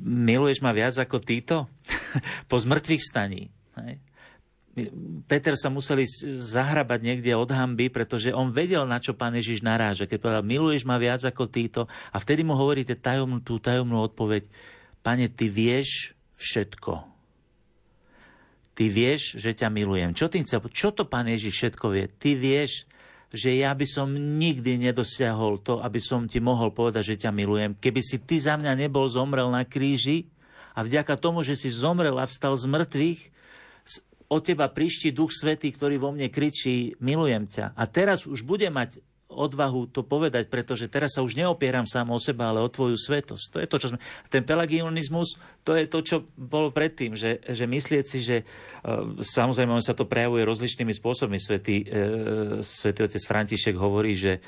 miluješ ma viac ako títo (laughs) po zmrtvých staní. Hej? Peter sa museli zahrabať niekde od hamby, pretože on vedel, na čo pán Ježiš naráža. Keď povedal, miluješ ma viac ako títo. A vtedy mu hovoríte tajomnú, tú tajomnú odpoveď. Pane, ty vieš všetko. Ty vieš, že ťa milujem. Čo, tým chcel? Čo to pán Ježiš všetko vie? Ty vieš, že ja by som nikdy nedosiahol to, aby som ti mohol povedať, že ťa milujem. Keby si ty za mňa nebol zomrel na kríži a vďaka tomu, že si zomrel a vstal z mŕtvych, od teba prišti Duch Svetý, ktorý vo mne kričí, milujem ťa. A teraz už bude mať odvahu to povedať, pretože teraz sa už neopieram sám o seba, ale o tvoju svetosť. To je to, čo sme... Ten pelagionizmus, to je to, čo bolo predtým, že, že myslieť si, že uh, samozrejme on sa to prejavuje rozličnými spôsobmi. Svetý, uh, Svetý otec František hovorí, že,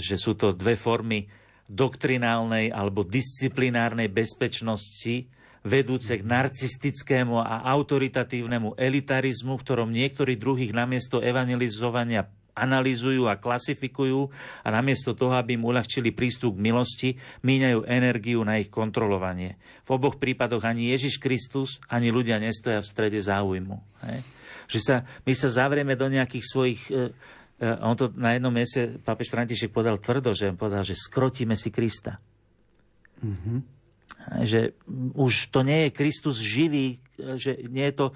že sú to dve formy doktrinálnej alebo disciplinárnej bezpečnosti, vedúce k narcistickému a autoritatívnemu elitarizmu, v ktorom niektorí druhých namiesto evangelizovania analýzujú a klasifikujú a namiesto toho, aby im uľahčili prístup k milosti, míňajú energiu na ich kontrolovanie. V oboch prípadoch ani Ježiš Kristus, ani ľudia nestoja v strede záujmu. Hej? Že sa, my sa zavrieme do nejakých svojich... E, e, on to na jednom mieste, papež František povedal tvrdo, že povedal, že skrotíme si Krista. Mm-hmm že už to nie je Kristus živý, že nie je to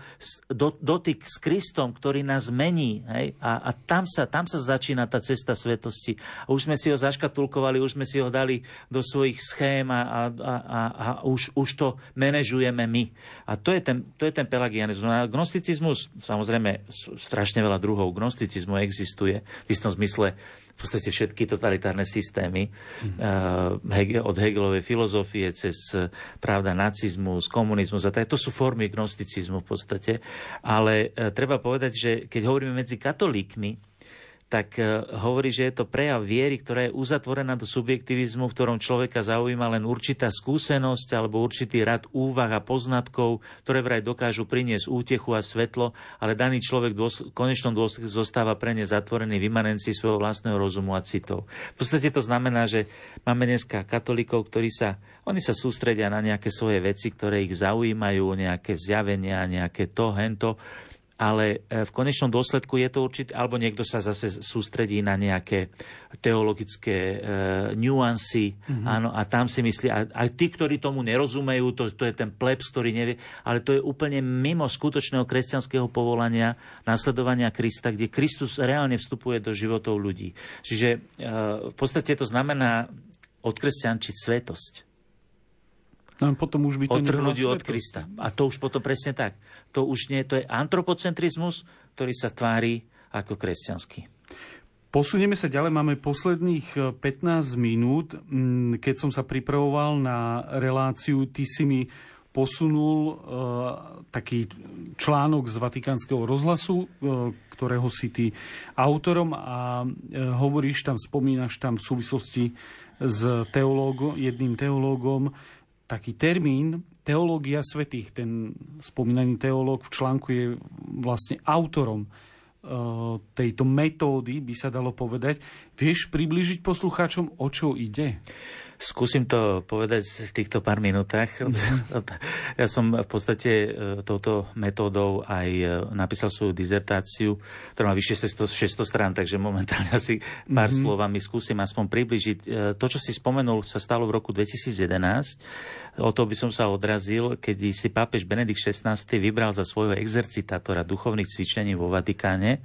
dotyk s Kristom, ktorý nás mení. Hej? A, a tam, sa, tam sa začína tá cesta svetosti. A už sme si ho zaškatulkovali, už sme si ho dali do svojich schém a, a, a, a už, už to manažujeme my. A to je ten, to je ten pelagianizmus. A gnosticizmus, samozrejme, strašne veľa druhov gnosticizmu existuje v istom zmysle v podstate všetky totalitárne systémy mm. od Hegelovej filozofie cez eh, pravda nacizmus, komunizmus a tak. To sú formy gnosticizmu v podstate. Ale eh, treba povedať, že keď hovoríme medzi katolíkmi, tak e, hovorí, že je to prejav viery, ktorá je uzatvorená do subjektivizmu, v ktorom človeka zaujíma len určitá skúsenosť alebo určitý rad úvah a poznatkov, ktoré vraj dokážu priniesť útechu a svetlo, ale daný človek v konečnom dôsledku zostáva pre ne zatvorený v svojho vlastného rozumu a citov. V podstate to znamená, že máme dneska katolíkov, ktorí sa, oni sa sústredia na nejaké svoje veci, ktoré ich zaujímajú, nejaké zjavenia, nejaké to, hento ale e, v konečnom dôsledku je to určite, alebo niekto sa zase sústredí na nejaké teologické e, nuancy, mm-hmm. áno, a tam si myslí, a, aj tí, ktorí tomu nerozumejú, to, to je ten plebs, ktorý nevie, ale to je úplne mimo skutočného kresťanského povolania, nasledovania Krista, kde Kristus reálne vstupuje do životov ľudí. Čiže e, v podstate to znamená odkresťančiť svetosť. No, potom už by to Odtrhnúť od Krista. A to už potom presne tak. To už nie, to je antropocentrizmus, ktorý sa tvári ako kresťanský. Posunieme sa ďalej, máme posledných 15 e, minút. Mm, keď som sa pripravoval na reláciu, ty si mi posunul uh, taký článok z Vatikánskeho rozhlasu, uh, ktorého si ty autorom a uh, hovoríš tam, spomínaš tam v súvislosti s teológom, jedným teológom, taký termín teológia svetých. Ten spomínaný teológ v článku je vlastne autorom e, tejto metódy, by sa dalo povedať. Vieš približiť poslucháčom, o čo ide? Skúsim to povedať v týchto pár minútach. Ja som v podstate e, touto metódou aj e, napísal svoju dizertáciu, ktorá má vyše 600, 600 strán, takže momentálne asi pár mm-hmm. slovami skúsim aspoň približiť. E, to, čo si spomenul, sa stalo v roku 2011. O to by som sa odrazil, keď si pápež Benedikt XVI vybral za svojho exercitátora duchovných cvičení vo Vatikáne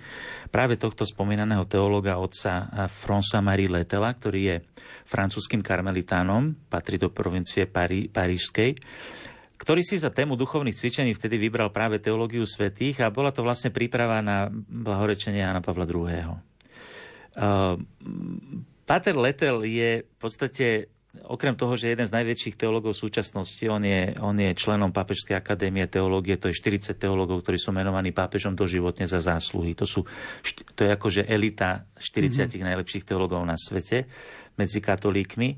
práve tohto spomínaného teológa otca François Marie Letela, ktorý je francúzským karmelitánom, patrí do provincie Parí, Parížskej, ktorý si za tému duchovných cvičení vtedy vybral práve teológiu svetých a bola to vlastne príprava na blahorečenie Jana Pavla II. Uh, Pater Letel je v podstate okrem toho, že je jeden z najväčších teológov súčasnosti, on je, on je členom Pápežskej akadémie teológie, to je 40 teológov, ktorí sú menovaní pápežom doživotne za zásluhy. To, sú, to je akože elita 40 mm-hmm. najlepších teológov na svete medzi katolíkmi.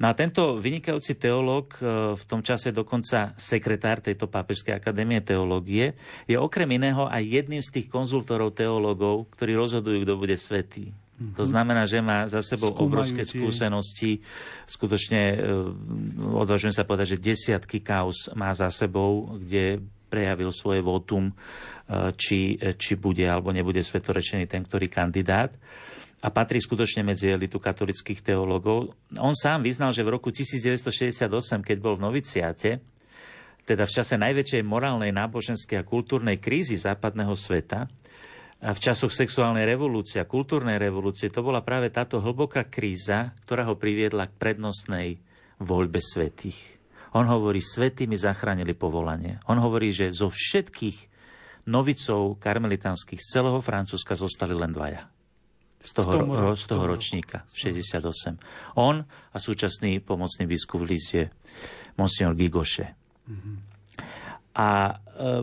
No a tento vynikajúci teológ, e, v tom čase dokonca sekretár tejto Pápežskej akadémie teológie, je okrem iného aj jedným z tých konzultorov teológov, ktorí rozhodujú, kto bude svetý. Mm-hmm. To znamená, že má za sebou Skúmajú obrovské tie... skúsenosti. Skutočne e, odvážujem sa povedať, že desiatky kaus má za sebou, kde prejavil svoje votum, e, či, či bude alebo nebude svetorečený ten, ktorý kandidát a patrí skutočne medzi elitu katolických teológov. On sám vyznal, že v roku 1968, keď bol v noviciáte, teda v čase najväčšej morálnej, náboženskej a kultúrnej krízy západného sveta, a v časoch sexuálnej revolúcie a kultúrnej revolúcie, to bola práve táto hlboká kríza, ktorá ho priviedla k prednostnej voľbe svetých. On hovorí, svetí mi zachránili povolanie. On hovorí, že zo všetkých novicov karmelitánskych z celého Francúzska zostali len dvaja z toho, ro, z toho ročníka, 68. On a súčasný pomocný biskup v Lizie, monsignor Gigoše. Mm-hmm. A e,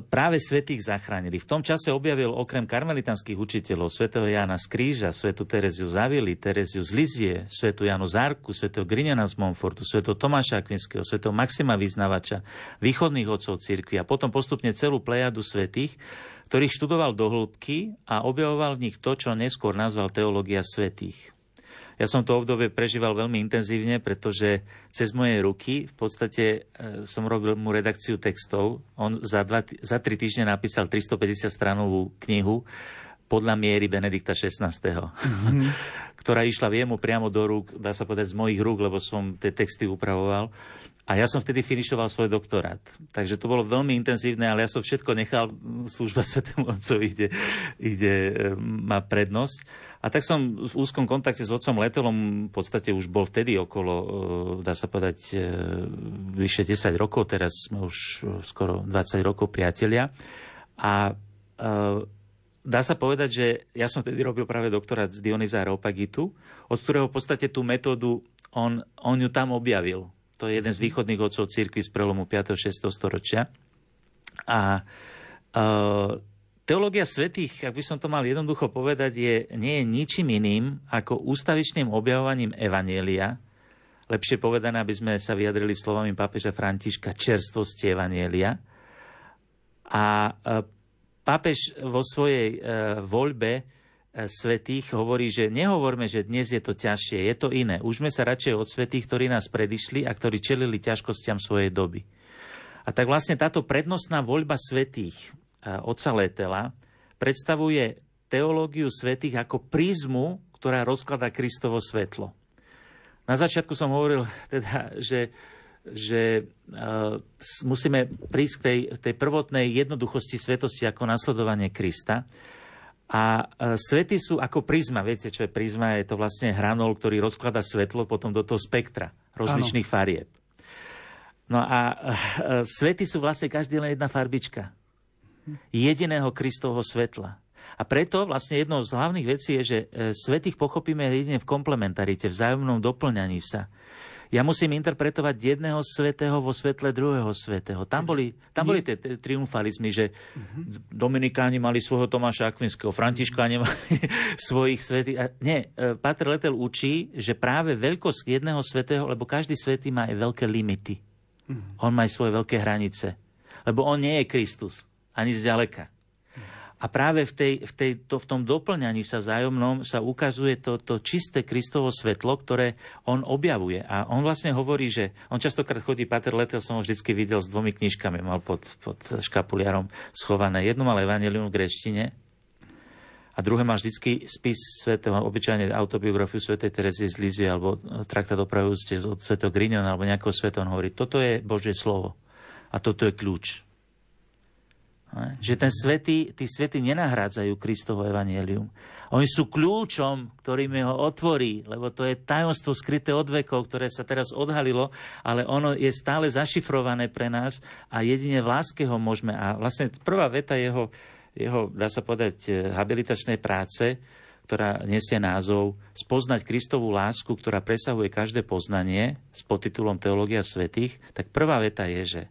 práve svetých zachránili. V tom čase objavil okrem karmelitanských učiteľov svätého Jána z Kríža, svätú Tereziu z Avily, Tereziu z Lizie, svätú Janu Zárku, svätého Griňana z Monfortu, svätého Tomáša Akvinského, svätého Maxima Vyznavača, východných otcov cirkvi a potom postupne celú plejadu svetých, ktorých študoval do hĺbky a objavoval v nich to, čo neskôr nazval teológia svetých. Ja som to obdobie prežíval veľmi intenzívne, pretože cez moje ruky v podstate e, som robil mu redakciu textov. On za, dva, za tri týždne napísal 350 stranovú knihu podľa miery Benedikta XVI, mm-hmm. (laughs) ktorá išla jemu priamo do rúk, dá sa povedať z mojich rúk, lebo som tie texty upravoval. A ja som vtedy finišoval svoj doktorát. Takže to bolo veľmi intenzívne, ale ja som všetko nechal, služba (laughs) Svetému Otcovi ide, ide, e, má prednosť. A tak som v úzkom kontakte s otcom Letelom, v podstate už bol vtedy okolo, e, dá sa povedať, e, vyše 10 rokov, teraz sme už skoro 20 rokov priatelia. A dá sa povedať, že ja som vtedy robil práve doktorát z Dionyza Areopagitu, od ktorého v podstate tú metódu on, on ju tam objavil to je jeden z východných otcov cirkvi z prelomu 5. a 6. storočia. A uh, teológia svetých, ak by som to mal jednoducho povedať, je, nie je ničím iným ako ústavičným objavovaním Evanielia, lepšie povedané, aby sme sa vyjadrili slovami pápeža Františka, čerstvosti Evanielia. A uh, pápež vo svojej uh, voľbe svetých hovorí, že nehovorme, že dnes je to ťažšie, je to iné. Užme sa radšej od svetých, ktorí nás predišli a ktorí čelili ťažkostiam svojej doby. A tak vlastne táto prednostná voľba svetých oca Letela predstavuje teológiu svetých ako prízmu, ktorá rozklada Kristovo svetlo. Na začiatku som hovoril (laughs) teda, že že uh, musíme prísť k tej, tej prvotnej jednoduchosti svetosti ako nasledovanie Krista. A e, svety sú ako prízma. Viete, čo je prízma? Je to vlastne hranol, ktorý rozklada svetlo potom do toho spektra rozličných ano. farieb. No a e, svety sú vlastne každý len jedna farbička. Jediného Kristovho svetla. A preto vlastne jednou z hlavných vecí je, že e, svetých pochopíme jedine v komplementarite, v vzájomnom doplňaní sa ja musím interpretovať jedného svetého vo svetle druhého svetého. Tam boli, tam boli tie triumfalizmy, že uh-huh. Dominikáni mali svojho Tomáša Akvinského, Františkáni mali (laughs) svojich svetých. nie, e, Pater Letel učí, že práve veľkosť jedného svetého, lebo každý svetý má aj veľké limity. Uh-huh. On má aj svoje veľké hranice. Lebo on nie je Kristus, ani zďaleka. A práve v, tej, v, tej, to, v tom doplňaní sa vzájomnom sa ukazuje to, to čisté Kristovo svetlo, ktoré on objavuje. A on vlastne hovorí, že on častokrát chodí, Pater Letel som ho vždy videl s dvomi knižkami, mal pod, pod škapuliarom schované. Jednu mal Evangelium v greštine, a druhé má vždycky spis svätého, obyčajne autobiografiu svätej Terezy z Lizy alebo traktát opravujúci od svätého Grignona alebo nejakého svetého. On hovorí, toto je Božie slovo a toto je kľúč. Že ten svety, tí svety nenahrádzajú Kristovo evanielium. Oni sú kľúčom, ktorým ho otvorí, lebo to je tajomstvo skryté od vekov, ktoré sa teraz odhalilo, ale ono je stále zašifrované pre nás a jedine v láske ho môžeme. A vlastne prvá veta jeho, jeho dá sa povedať, eh, habilitačnej práce, ktorá nesie názov Spoznať Kristovú lásku, ktorá presahuje každé poznanie s podtitulom Teológia svetých, tak prvá veta je, že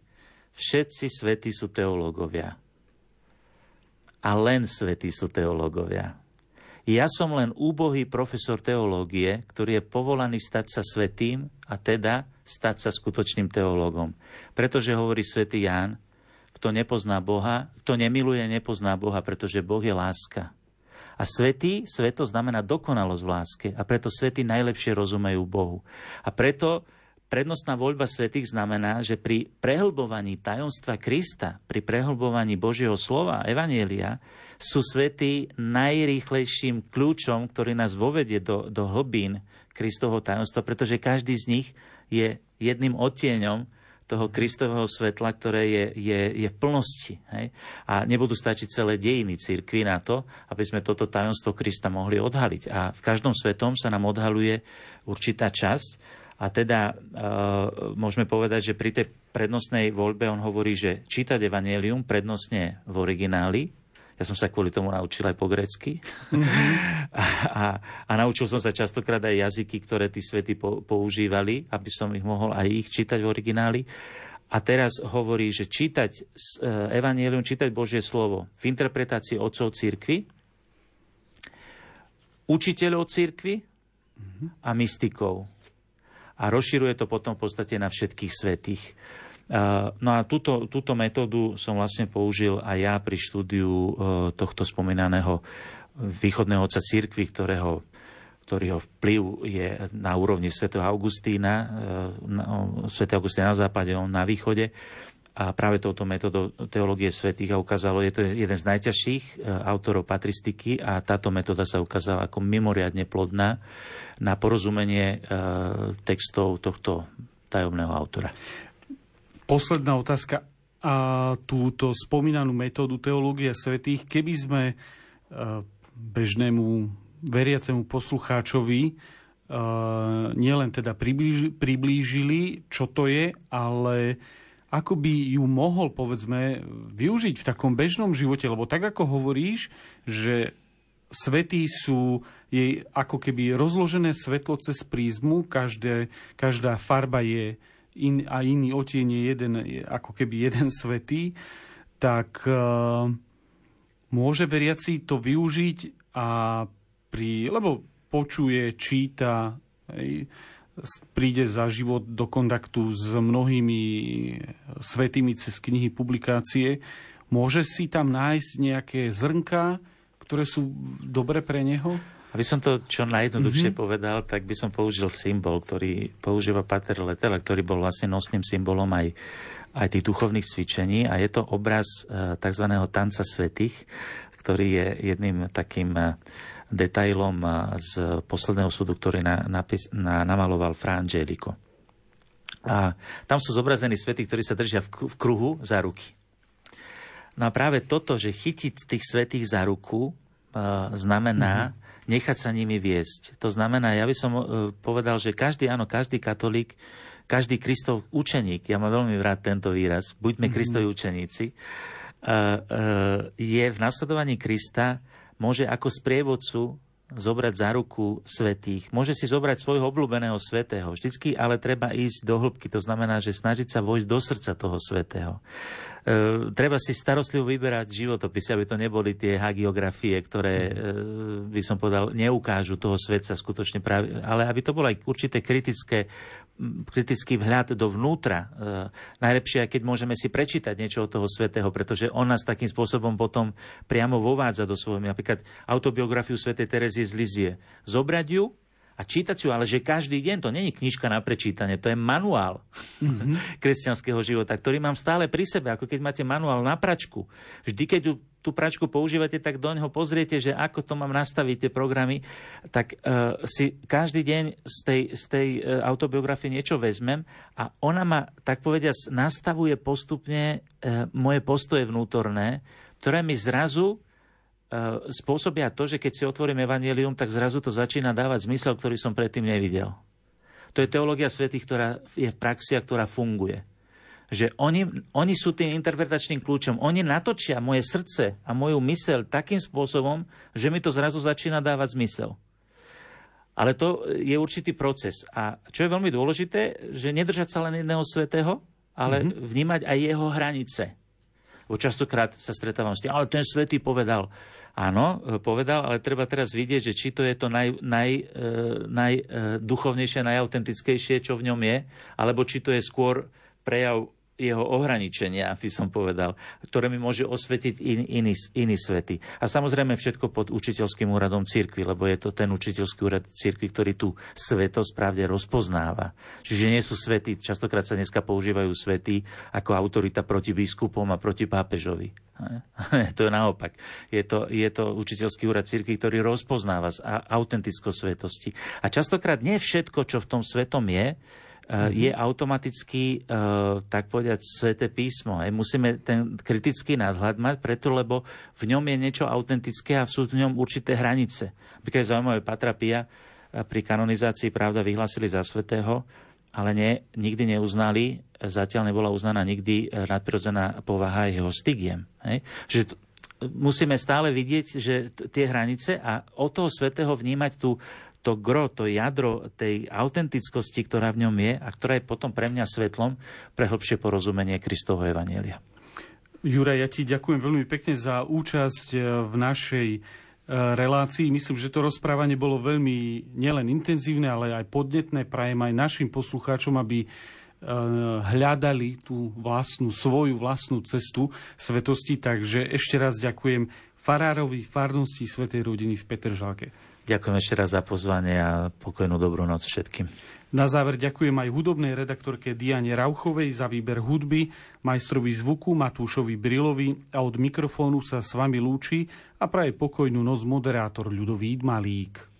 všetci svety sú teológovia a len svetí sú teológovia. Ja som len úbohý profesor teológie, ktorý je povolaný stať sa svetým a teda stať sa skutočným teológom. Pretože hovorí svätý Ján, kto nepozná Boha, kto nemiluje, nepozná Boha, pretože Boh je láska. A svetý, sveto znamená dokonalosť v láske. A preto svety najlepšie rozumejú Bohu. A preto Prednostná voľba svetých znamená, že pri prehlbovaní tajomstva Krista, pri prehlbovaní Božieho slova Evanielia, sú svety najrýchlejším kľúčom, ktorý nás vovedie do, do hlbín Kristovho tajomstva, pretože každý z nich je jedným odtieňom toho Kristového svetla, ktoré je, je, je v plnosti. Hej? A nebudú stačiť celé dejiny cirkvi na to, aby sme toto tajomstvo Krista mohli odhaliť. A v každom svetom sa nám odhaluje určitá časť, a teda e, môžeme povedať, že pri tej prednostnej voľbe on hovorí, že čítať Evangelium prednostne v origináli, ja som sa kvôli tomu naučil aj po grecky. Mm-hmm. a, (laughs) a, a naučil som sa častokrát aj jazyky, ktoré tí svety po, používali, aby som ich mohol aj ich čítať v origináli. A teraz hovorí, že čítať e, Evangelium, čítať Božie slovo v interpretácii otcov církvy, učiteľov církvy mm-hmm. a mystikov a rozširuje to potom v podstate na všetkých svetých. No a túto, túto metódu som vlastne použil aj ja pri štúdiu e, tohto spomínaného východného oca církvy, ktorého ktorého vplyv je na úrovni svätého Augustína, e, svätého Augustína na západe, on na východe a práve touto metódou teológie svetých a ukázalo, je to jeden z najťažších e, autorov patristiky a táto metóda sa ukázala ako mimoriadne plodná na porozumenie e, textov tohto tajomného autora. Posledná otázka. A túto spomínanú metódu teológie svetých, keby sme e, bežnému veriacemu poslucháčovi nielen teda priblížili, čo to je, ale ako by ju mohol, povedzme, využiť v takom bežnom živote. Lebo tak, ako hovoríš, že svety sú jej ako keby rozložené svetlo cez prízmu, každé, každá farba je in, a iný otieň je jeden, ako keby jeden svetý, tak uh, môže veriaci to využiť a pri, lebo počuje, číta, hej, príde za život do kontaktu s mnohými svetými cez knihy, publikácie, môže si tam nájsť nejaké zrnka, ktoré sú dobre pre neho? Aby som to čo najjednoduchšie mm-hmm. povedal, tak by som použil symbol, ktorý používa Pater Letela, ktorý bol vlastne nosným symbolom aj, aj tých duchovných cvičení a je to obraz e, tzv. tanca svetých, ktorý je jedným takým e, detailom z posledného súdu, ktorý na, napis, na, namaloval Fra Angelico. A tam sú zobrazení svety, ktorí sa držia v, kruhu za ruky. No a práve toto, že chytiť tých svetých za ruku, znamená mm-hmm. nechať sa nimi viesť. To znamená, ja by som uh, povedal, že každý, áno, každý katolík, každý Kristov učeník, ja mám veľmi rád tento výraz, buďme mm-hmm. Kristovi učeníci, uh, uh, je v nasledovaní Krista môže ako sprievodcu zobrať za ruku svetých. Môže si zobrať svojho obľúbeného svetého. Vždycky ale treba ísť do hĺbky. To znamená, že snažiť sa vojsť do srdca toho svetého. E, treba si starostlivo vyberať životopisy, aby to neboli tie hagiografie, ktoré, e, by som povedal, neukážu toho svetca skutočne práve, ale aby to bolo aj určité kritické kritický vhľad dovnútra. E, najlepšie, keď môžeme si prečítať niečo od toho svetého, pretože on nás takým spôsobom potom priamo vovádza do svojho. Napríklad autobiografiu svätej Terezie z Lizie. Zobrať ju a čítať ju, ale že každý deň, to není knižka na prečítanie, to je manuál mm-hmm. (laughs) kresťanského života, ktorý mám stále pri sebe, ako keď máte manuál na pračku. Vždy, keď tú, tú pračku používate, tak do neho pozriete, že ako to mám nastaviť tie programy, tak uh, si každý deň z tej, z tej uh, autobiografie niečo vezmem a ona ma, tak povediať, nastavuje postupne uh, moje postoje vnútorné, ktoré mi zrazu spôsobia to, že keď si otvorím evanelium, tak zrazu to začína dávať zmysel, ktorý som predtým nevidel. To je teológia svetých, ktorá je v praxi a ktorá funguje. Že oni, oni sú tým interpretačným kľúčom. Oni natočia moje srdce a moju mysel takým spôsobom, že mi to zrazu začína dávať zmysel. Ale to je určitý proces. A čo je veľmi dôležité, že nedržať sa len jedného svetého, ale mm-hmm. vnímať aj jeho hranice. Bo častokrát sa stretávam s tým, ale ten svetý povedal. Áno, e, povedal, ale treba teraz vidieť, že či to je to naj, naj, e, najduchovnejšie, najautentickejšie, čo v ňom je, alebo či to je skôr prejav jeho ohraničenia, by som povedal, ktoré mi môže osvetiť in, iný, iný svety. A samozrejme všetko pod učiteľským úradom cirkvi, lebo je to ten učiteľský úrad cirkvi, ktorý tú svetosť pravde rozpoznáva. Čiže nie sú svety, častokrát sa dneska používajú svety ako autorita proti biskupom a proti pápežovi. (laughs) to je naopak. Je to, je to učiteľský úrad cirkvi, ktorý rozpoznáva autentickosť svetosti. A častokrát nie všetko, čo v tom svetom je. Je automaticky, uh, tak povedať, sveté písmo. Musíme ten kritický nadhľad mať preto, lebo v ňom je niečo autentické a sú v ňom určité hranice. Napríklad je zaujímavé, Patra Pia eh, pri kanonizácii pravda vyhlásili za svetého, ale nie, nikdy neuznali, zatiaľ nebola uznaná nikdy nadprirodzená povaha jeho stigiem. Hej. Že t- musíme stále vidieť, že t- tie hranice a od toho svetého vnímať tú to gro, to jadro tej autentickosti, ktorá v ňom je a ktorá je potom pre mňa svetlom pre hlbšie porozumenie Kristovho Evanielia. Juraj, ja ti ďakujem veľmi pekne za účasť e, v našej e, relácii. Myslím, že to rozprávanie bolo veľmi nielen intenzívne, ale aj podnetné. Prajem aj našim poslucháčom, aby e, hľadali tú vlastnú, svoju vlastnú cestu svetosti. Takže ešte raz ďakujem farárovi farnosti Svetej rodiny v Petržalke. Ďakujem ešte raz za pozvanie a pokojnú dobrú noc všetkým. Na záver ďakujem aj hudobnej redaktorke Diane Rauchovej za výber hudby, majstrovi zvuku Matúšovi Brilovi a od mikrofónu sa s vami lúči a praje pokojnú noc moderátor Ľudovít Malík.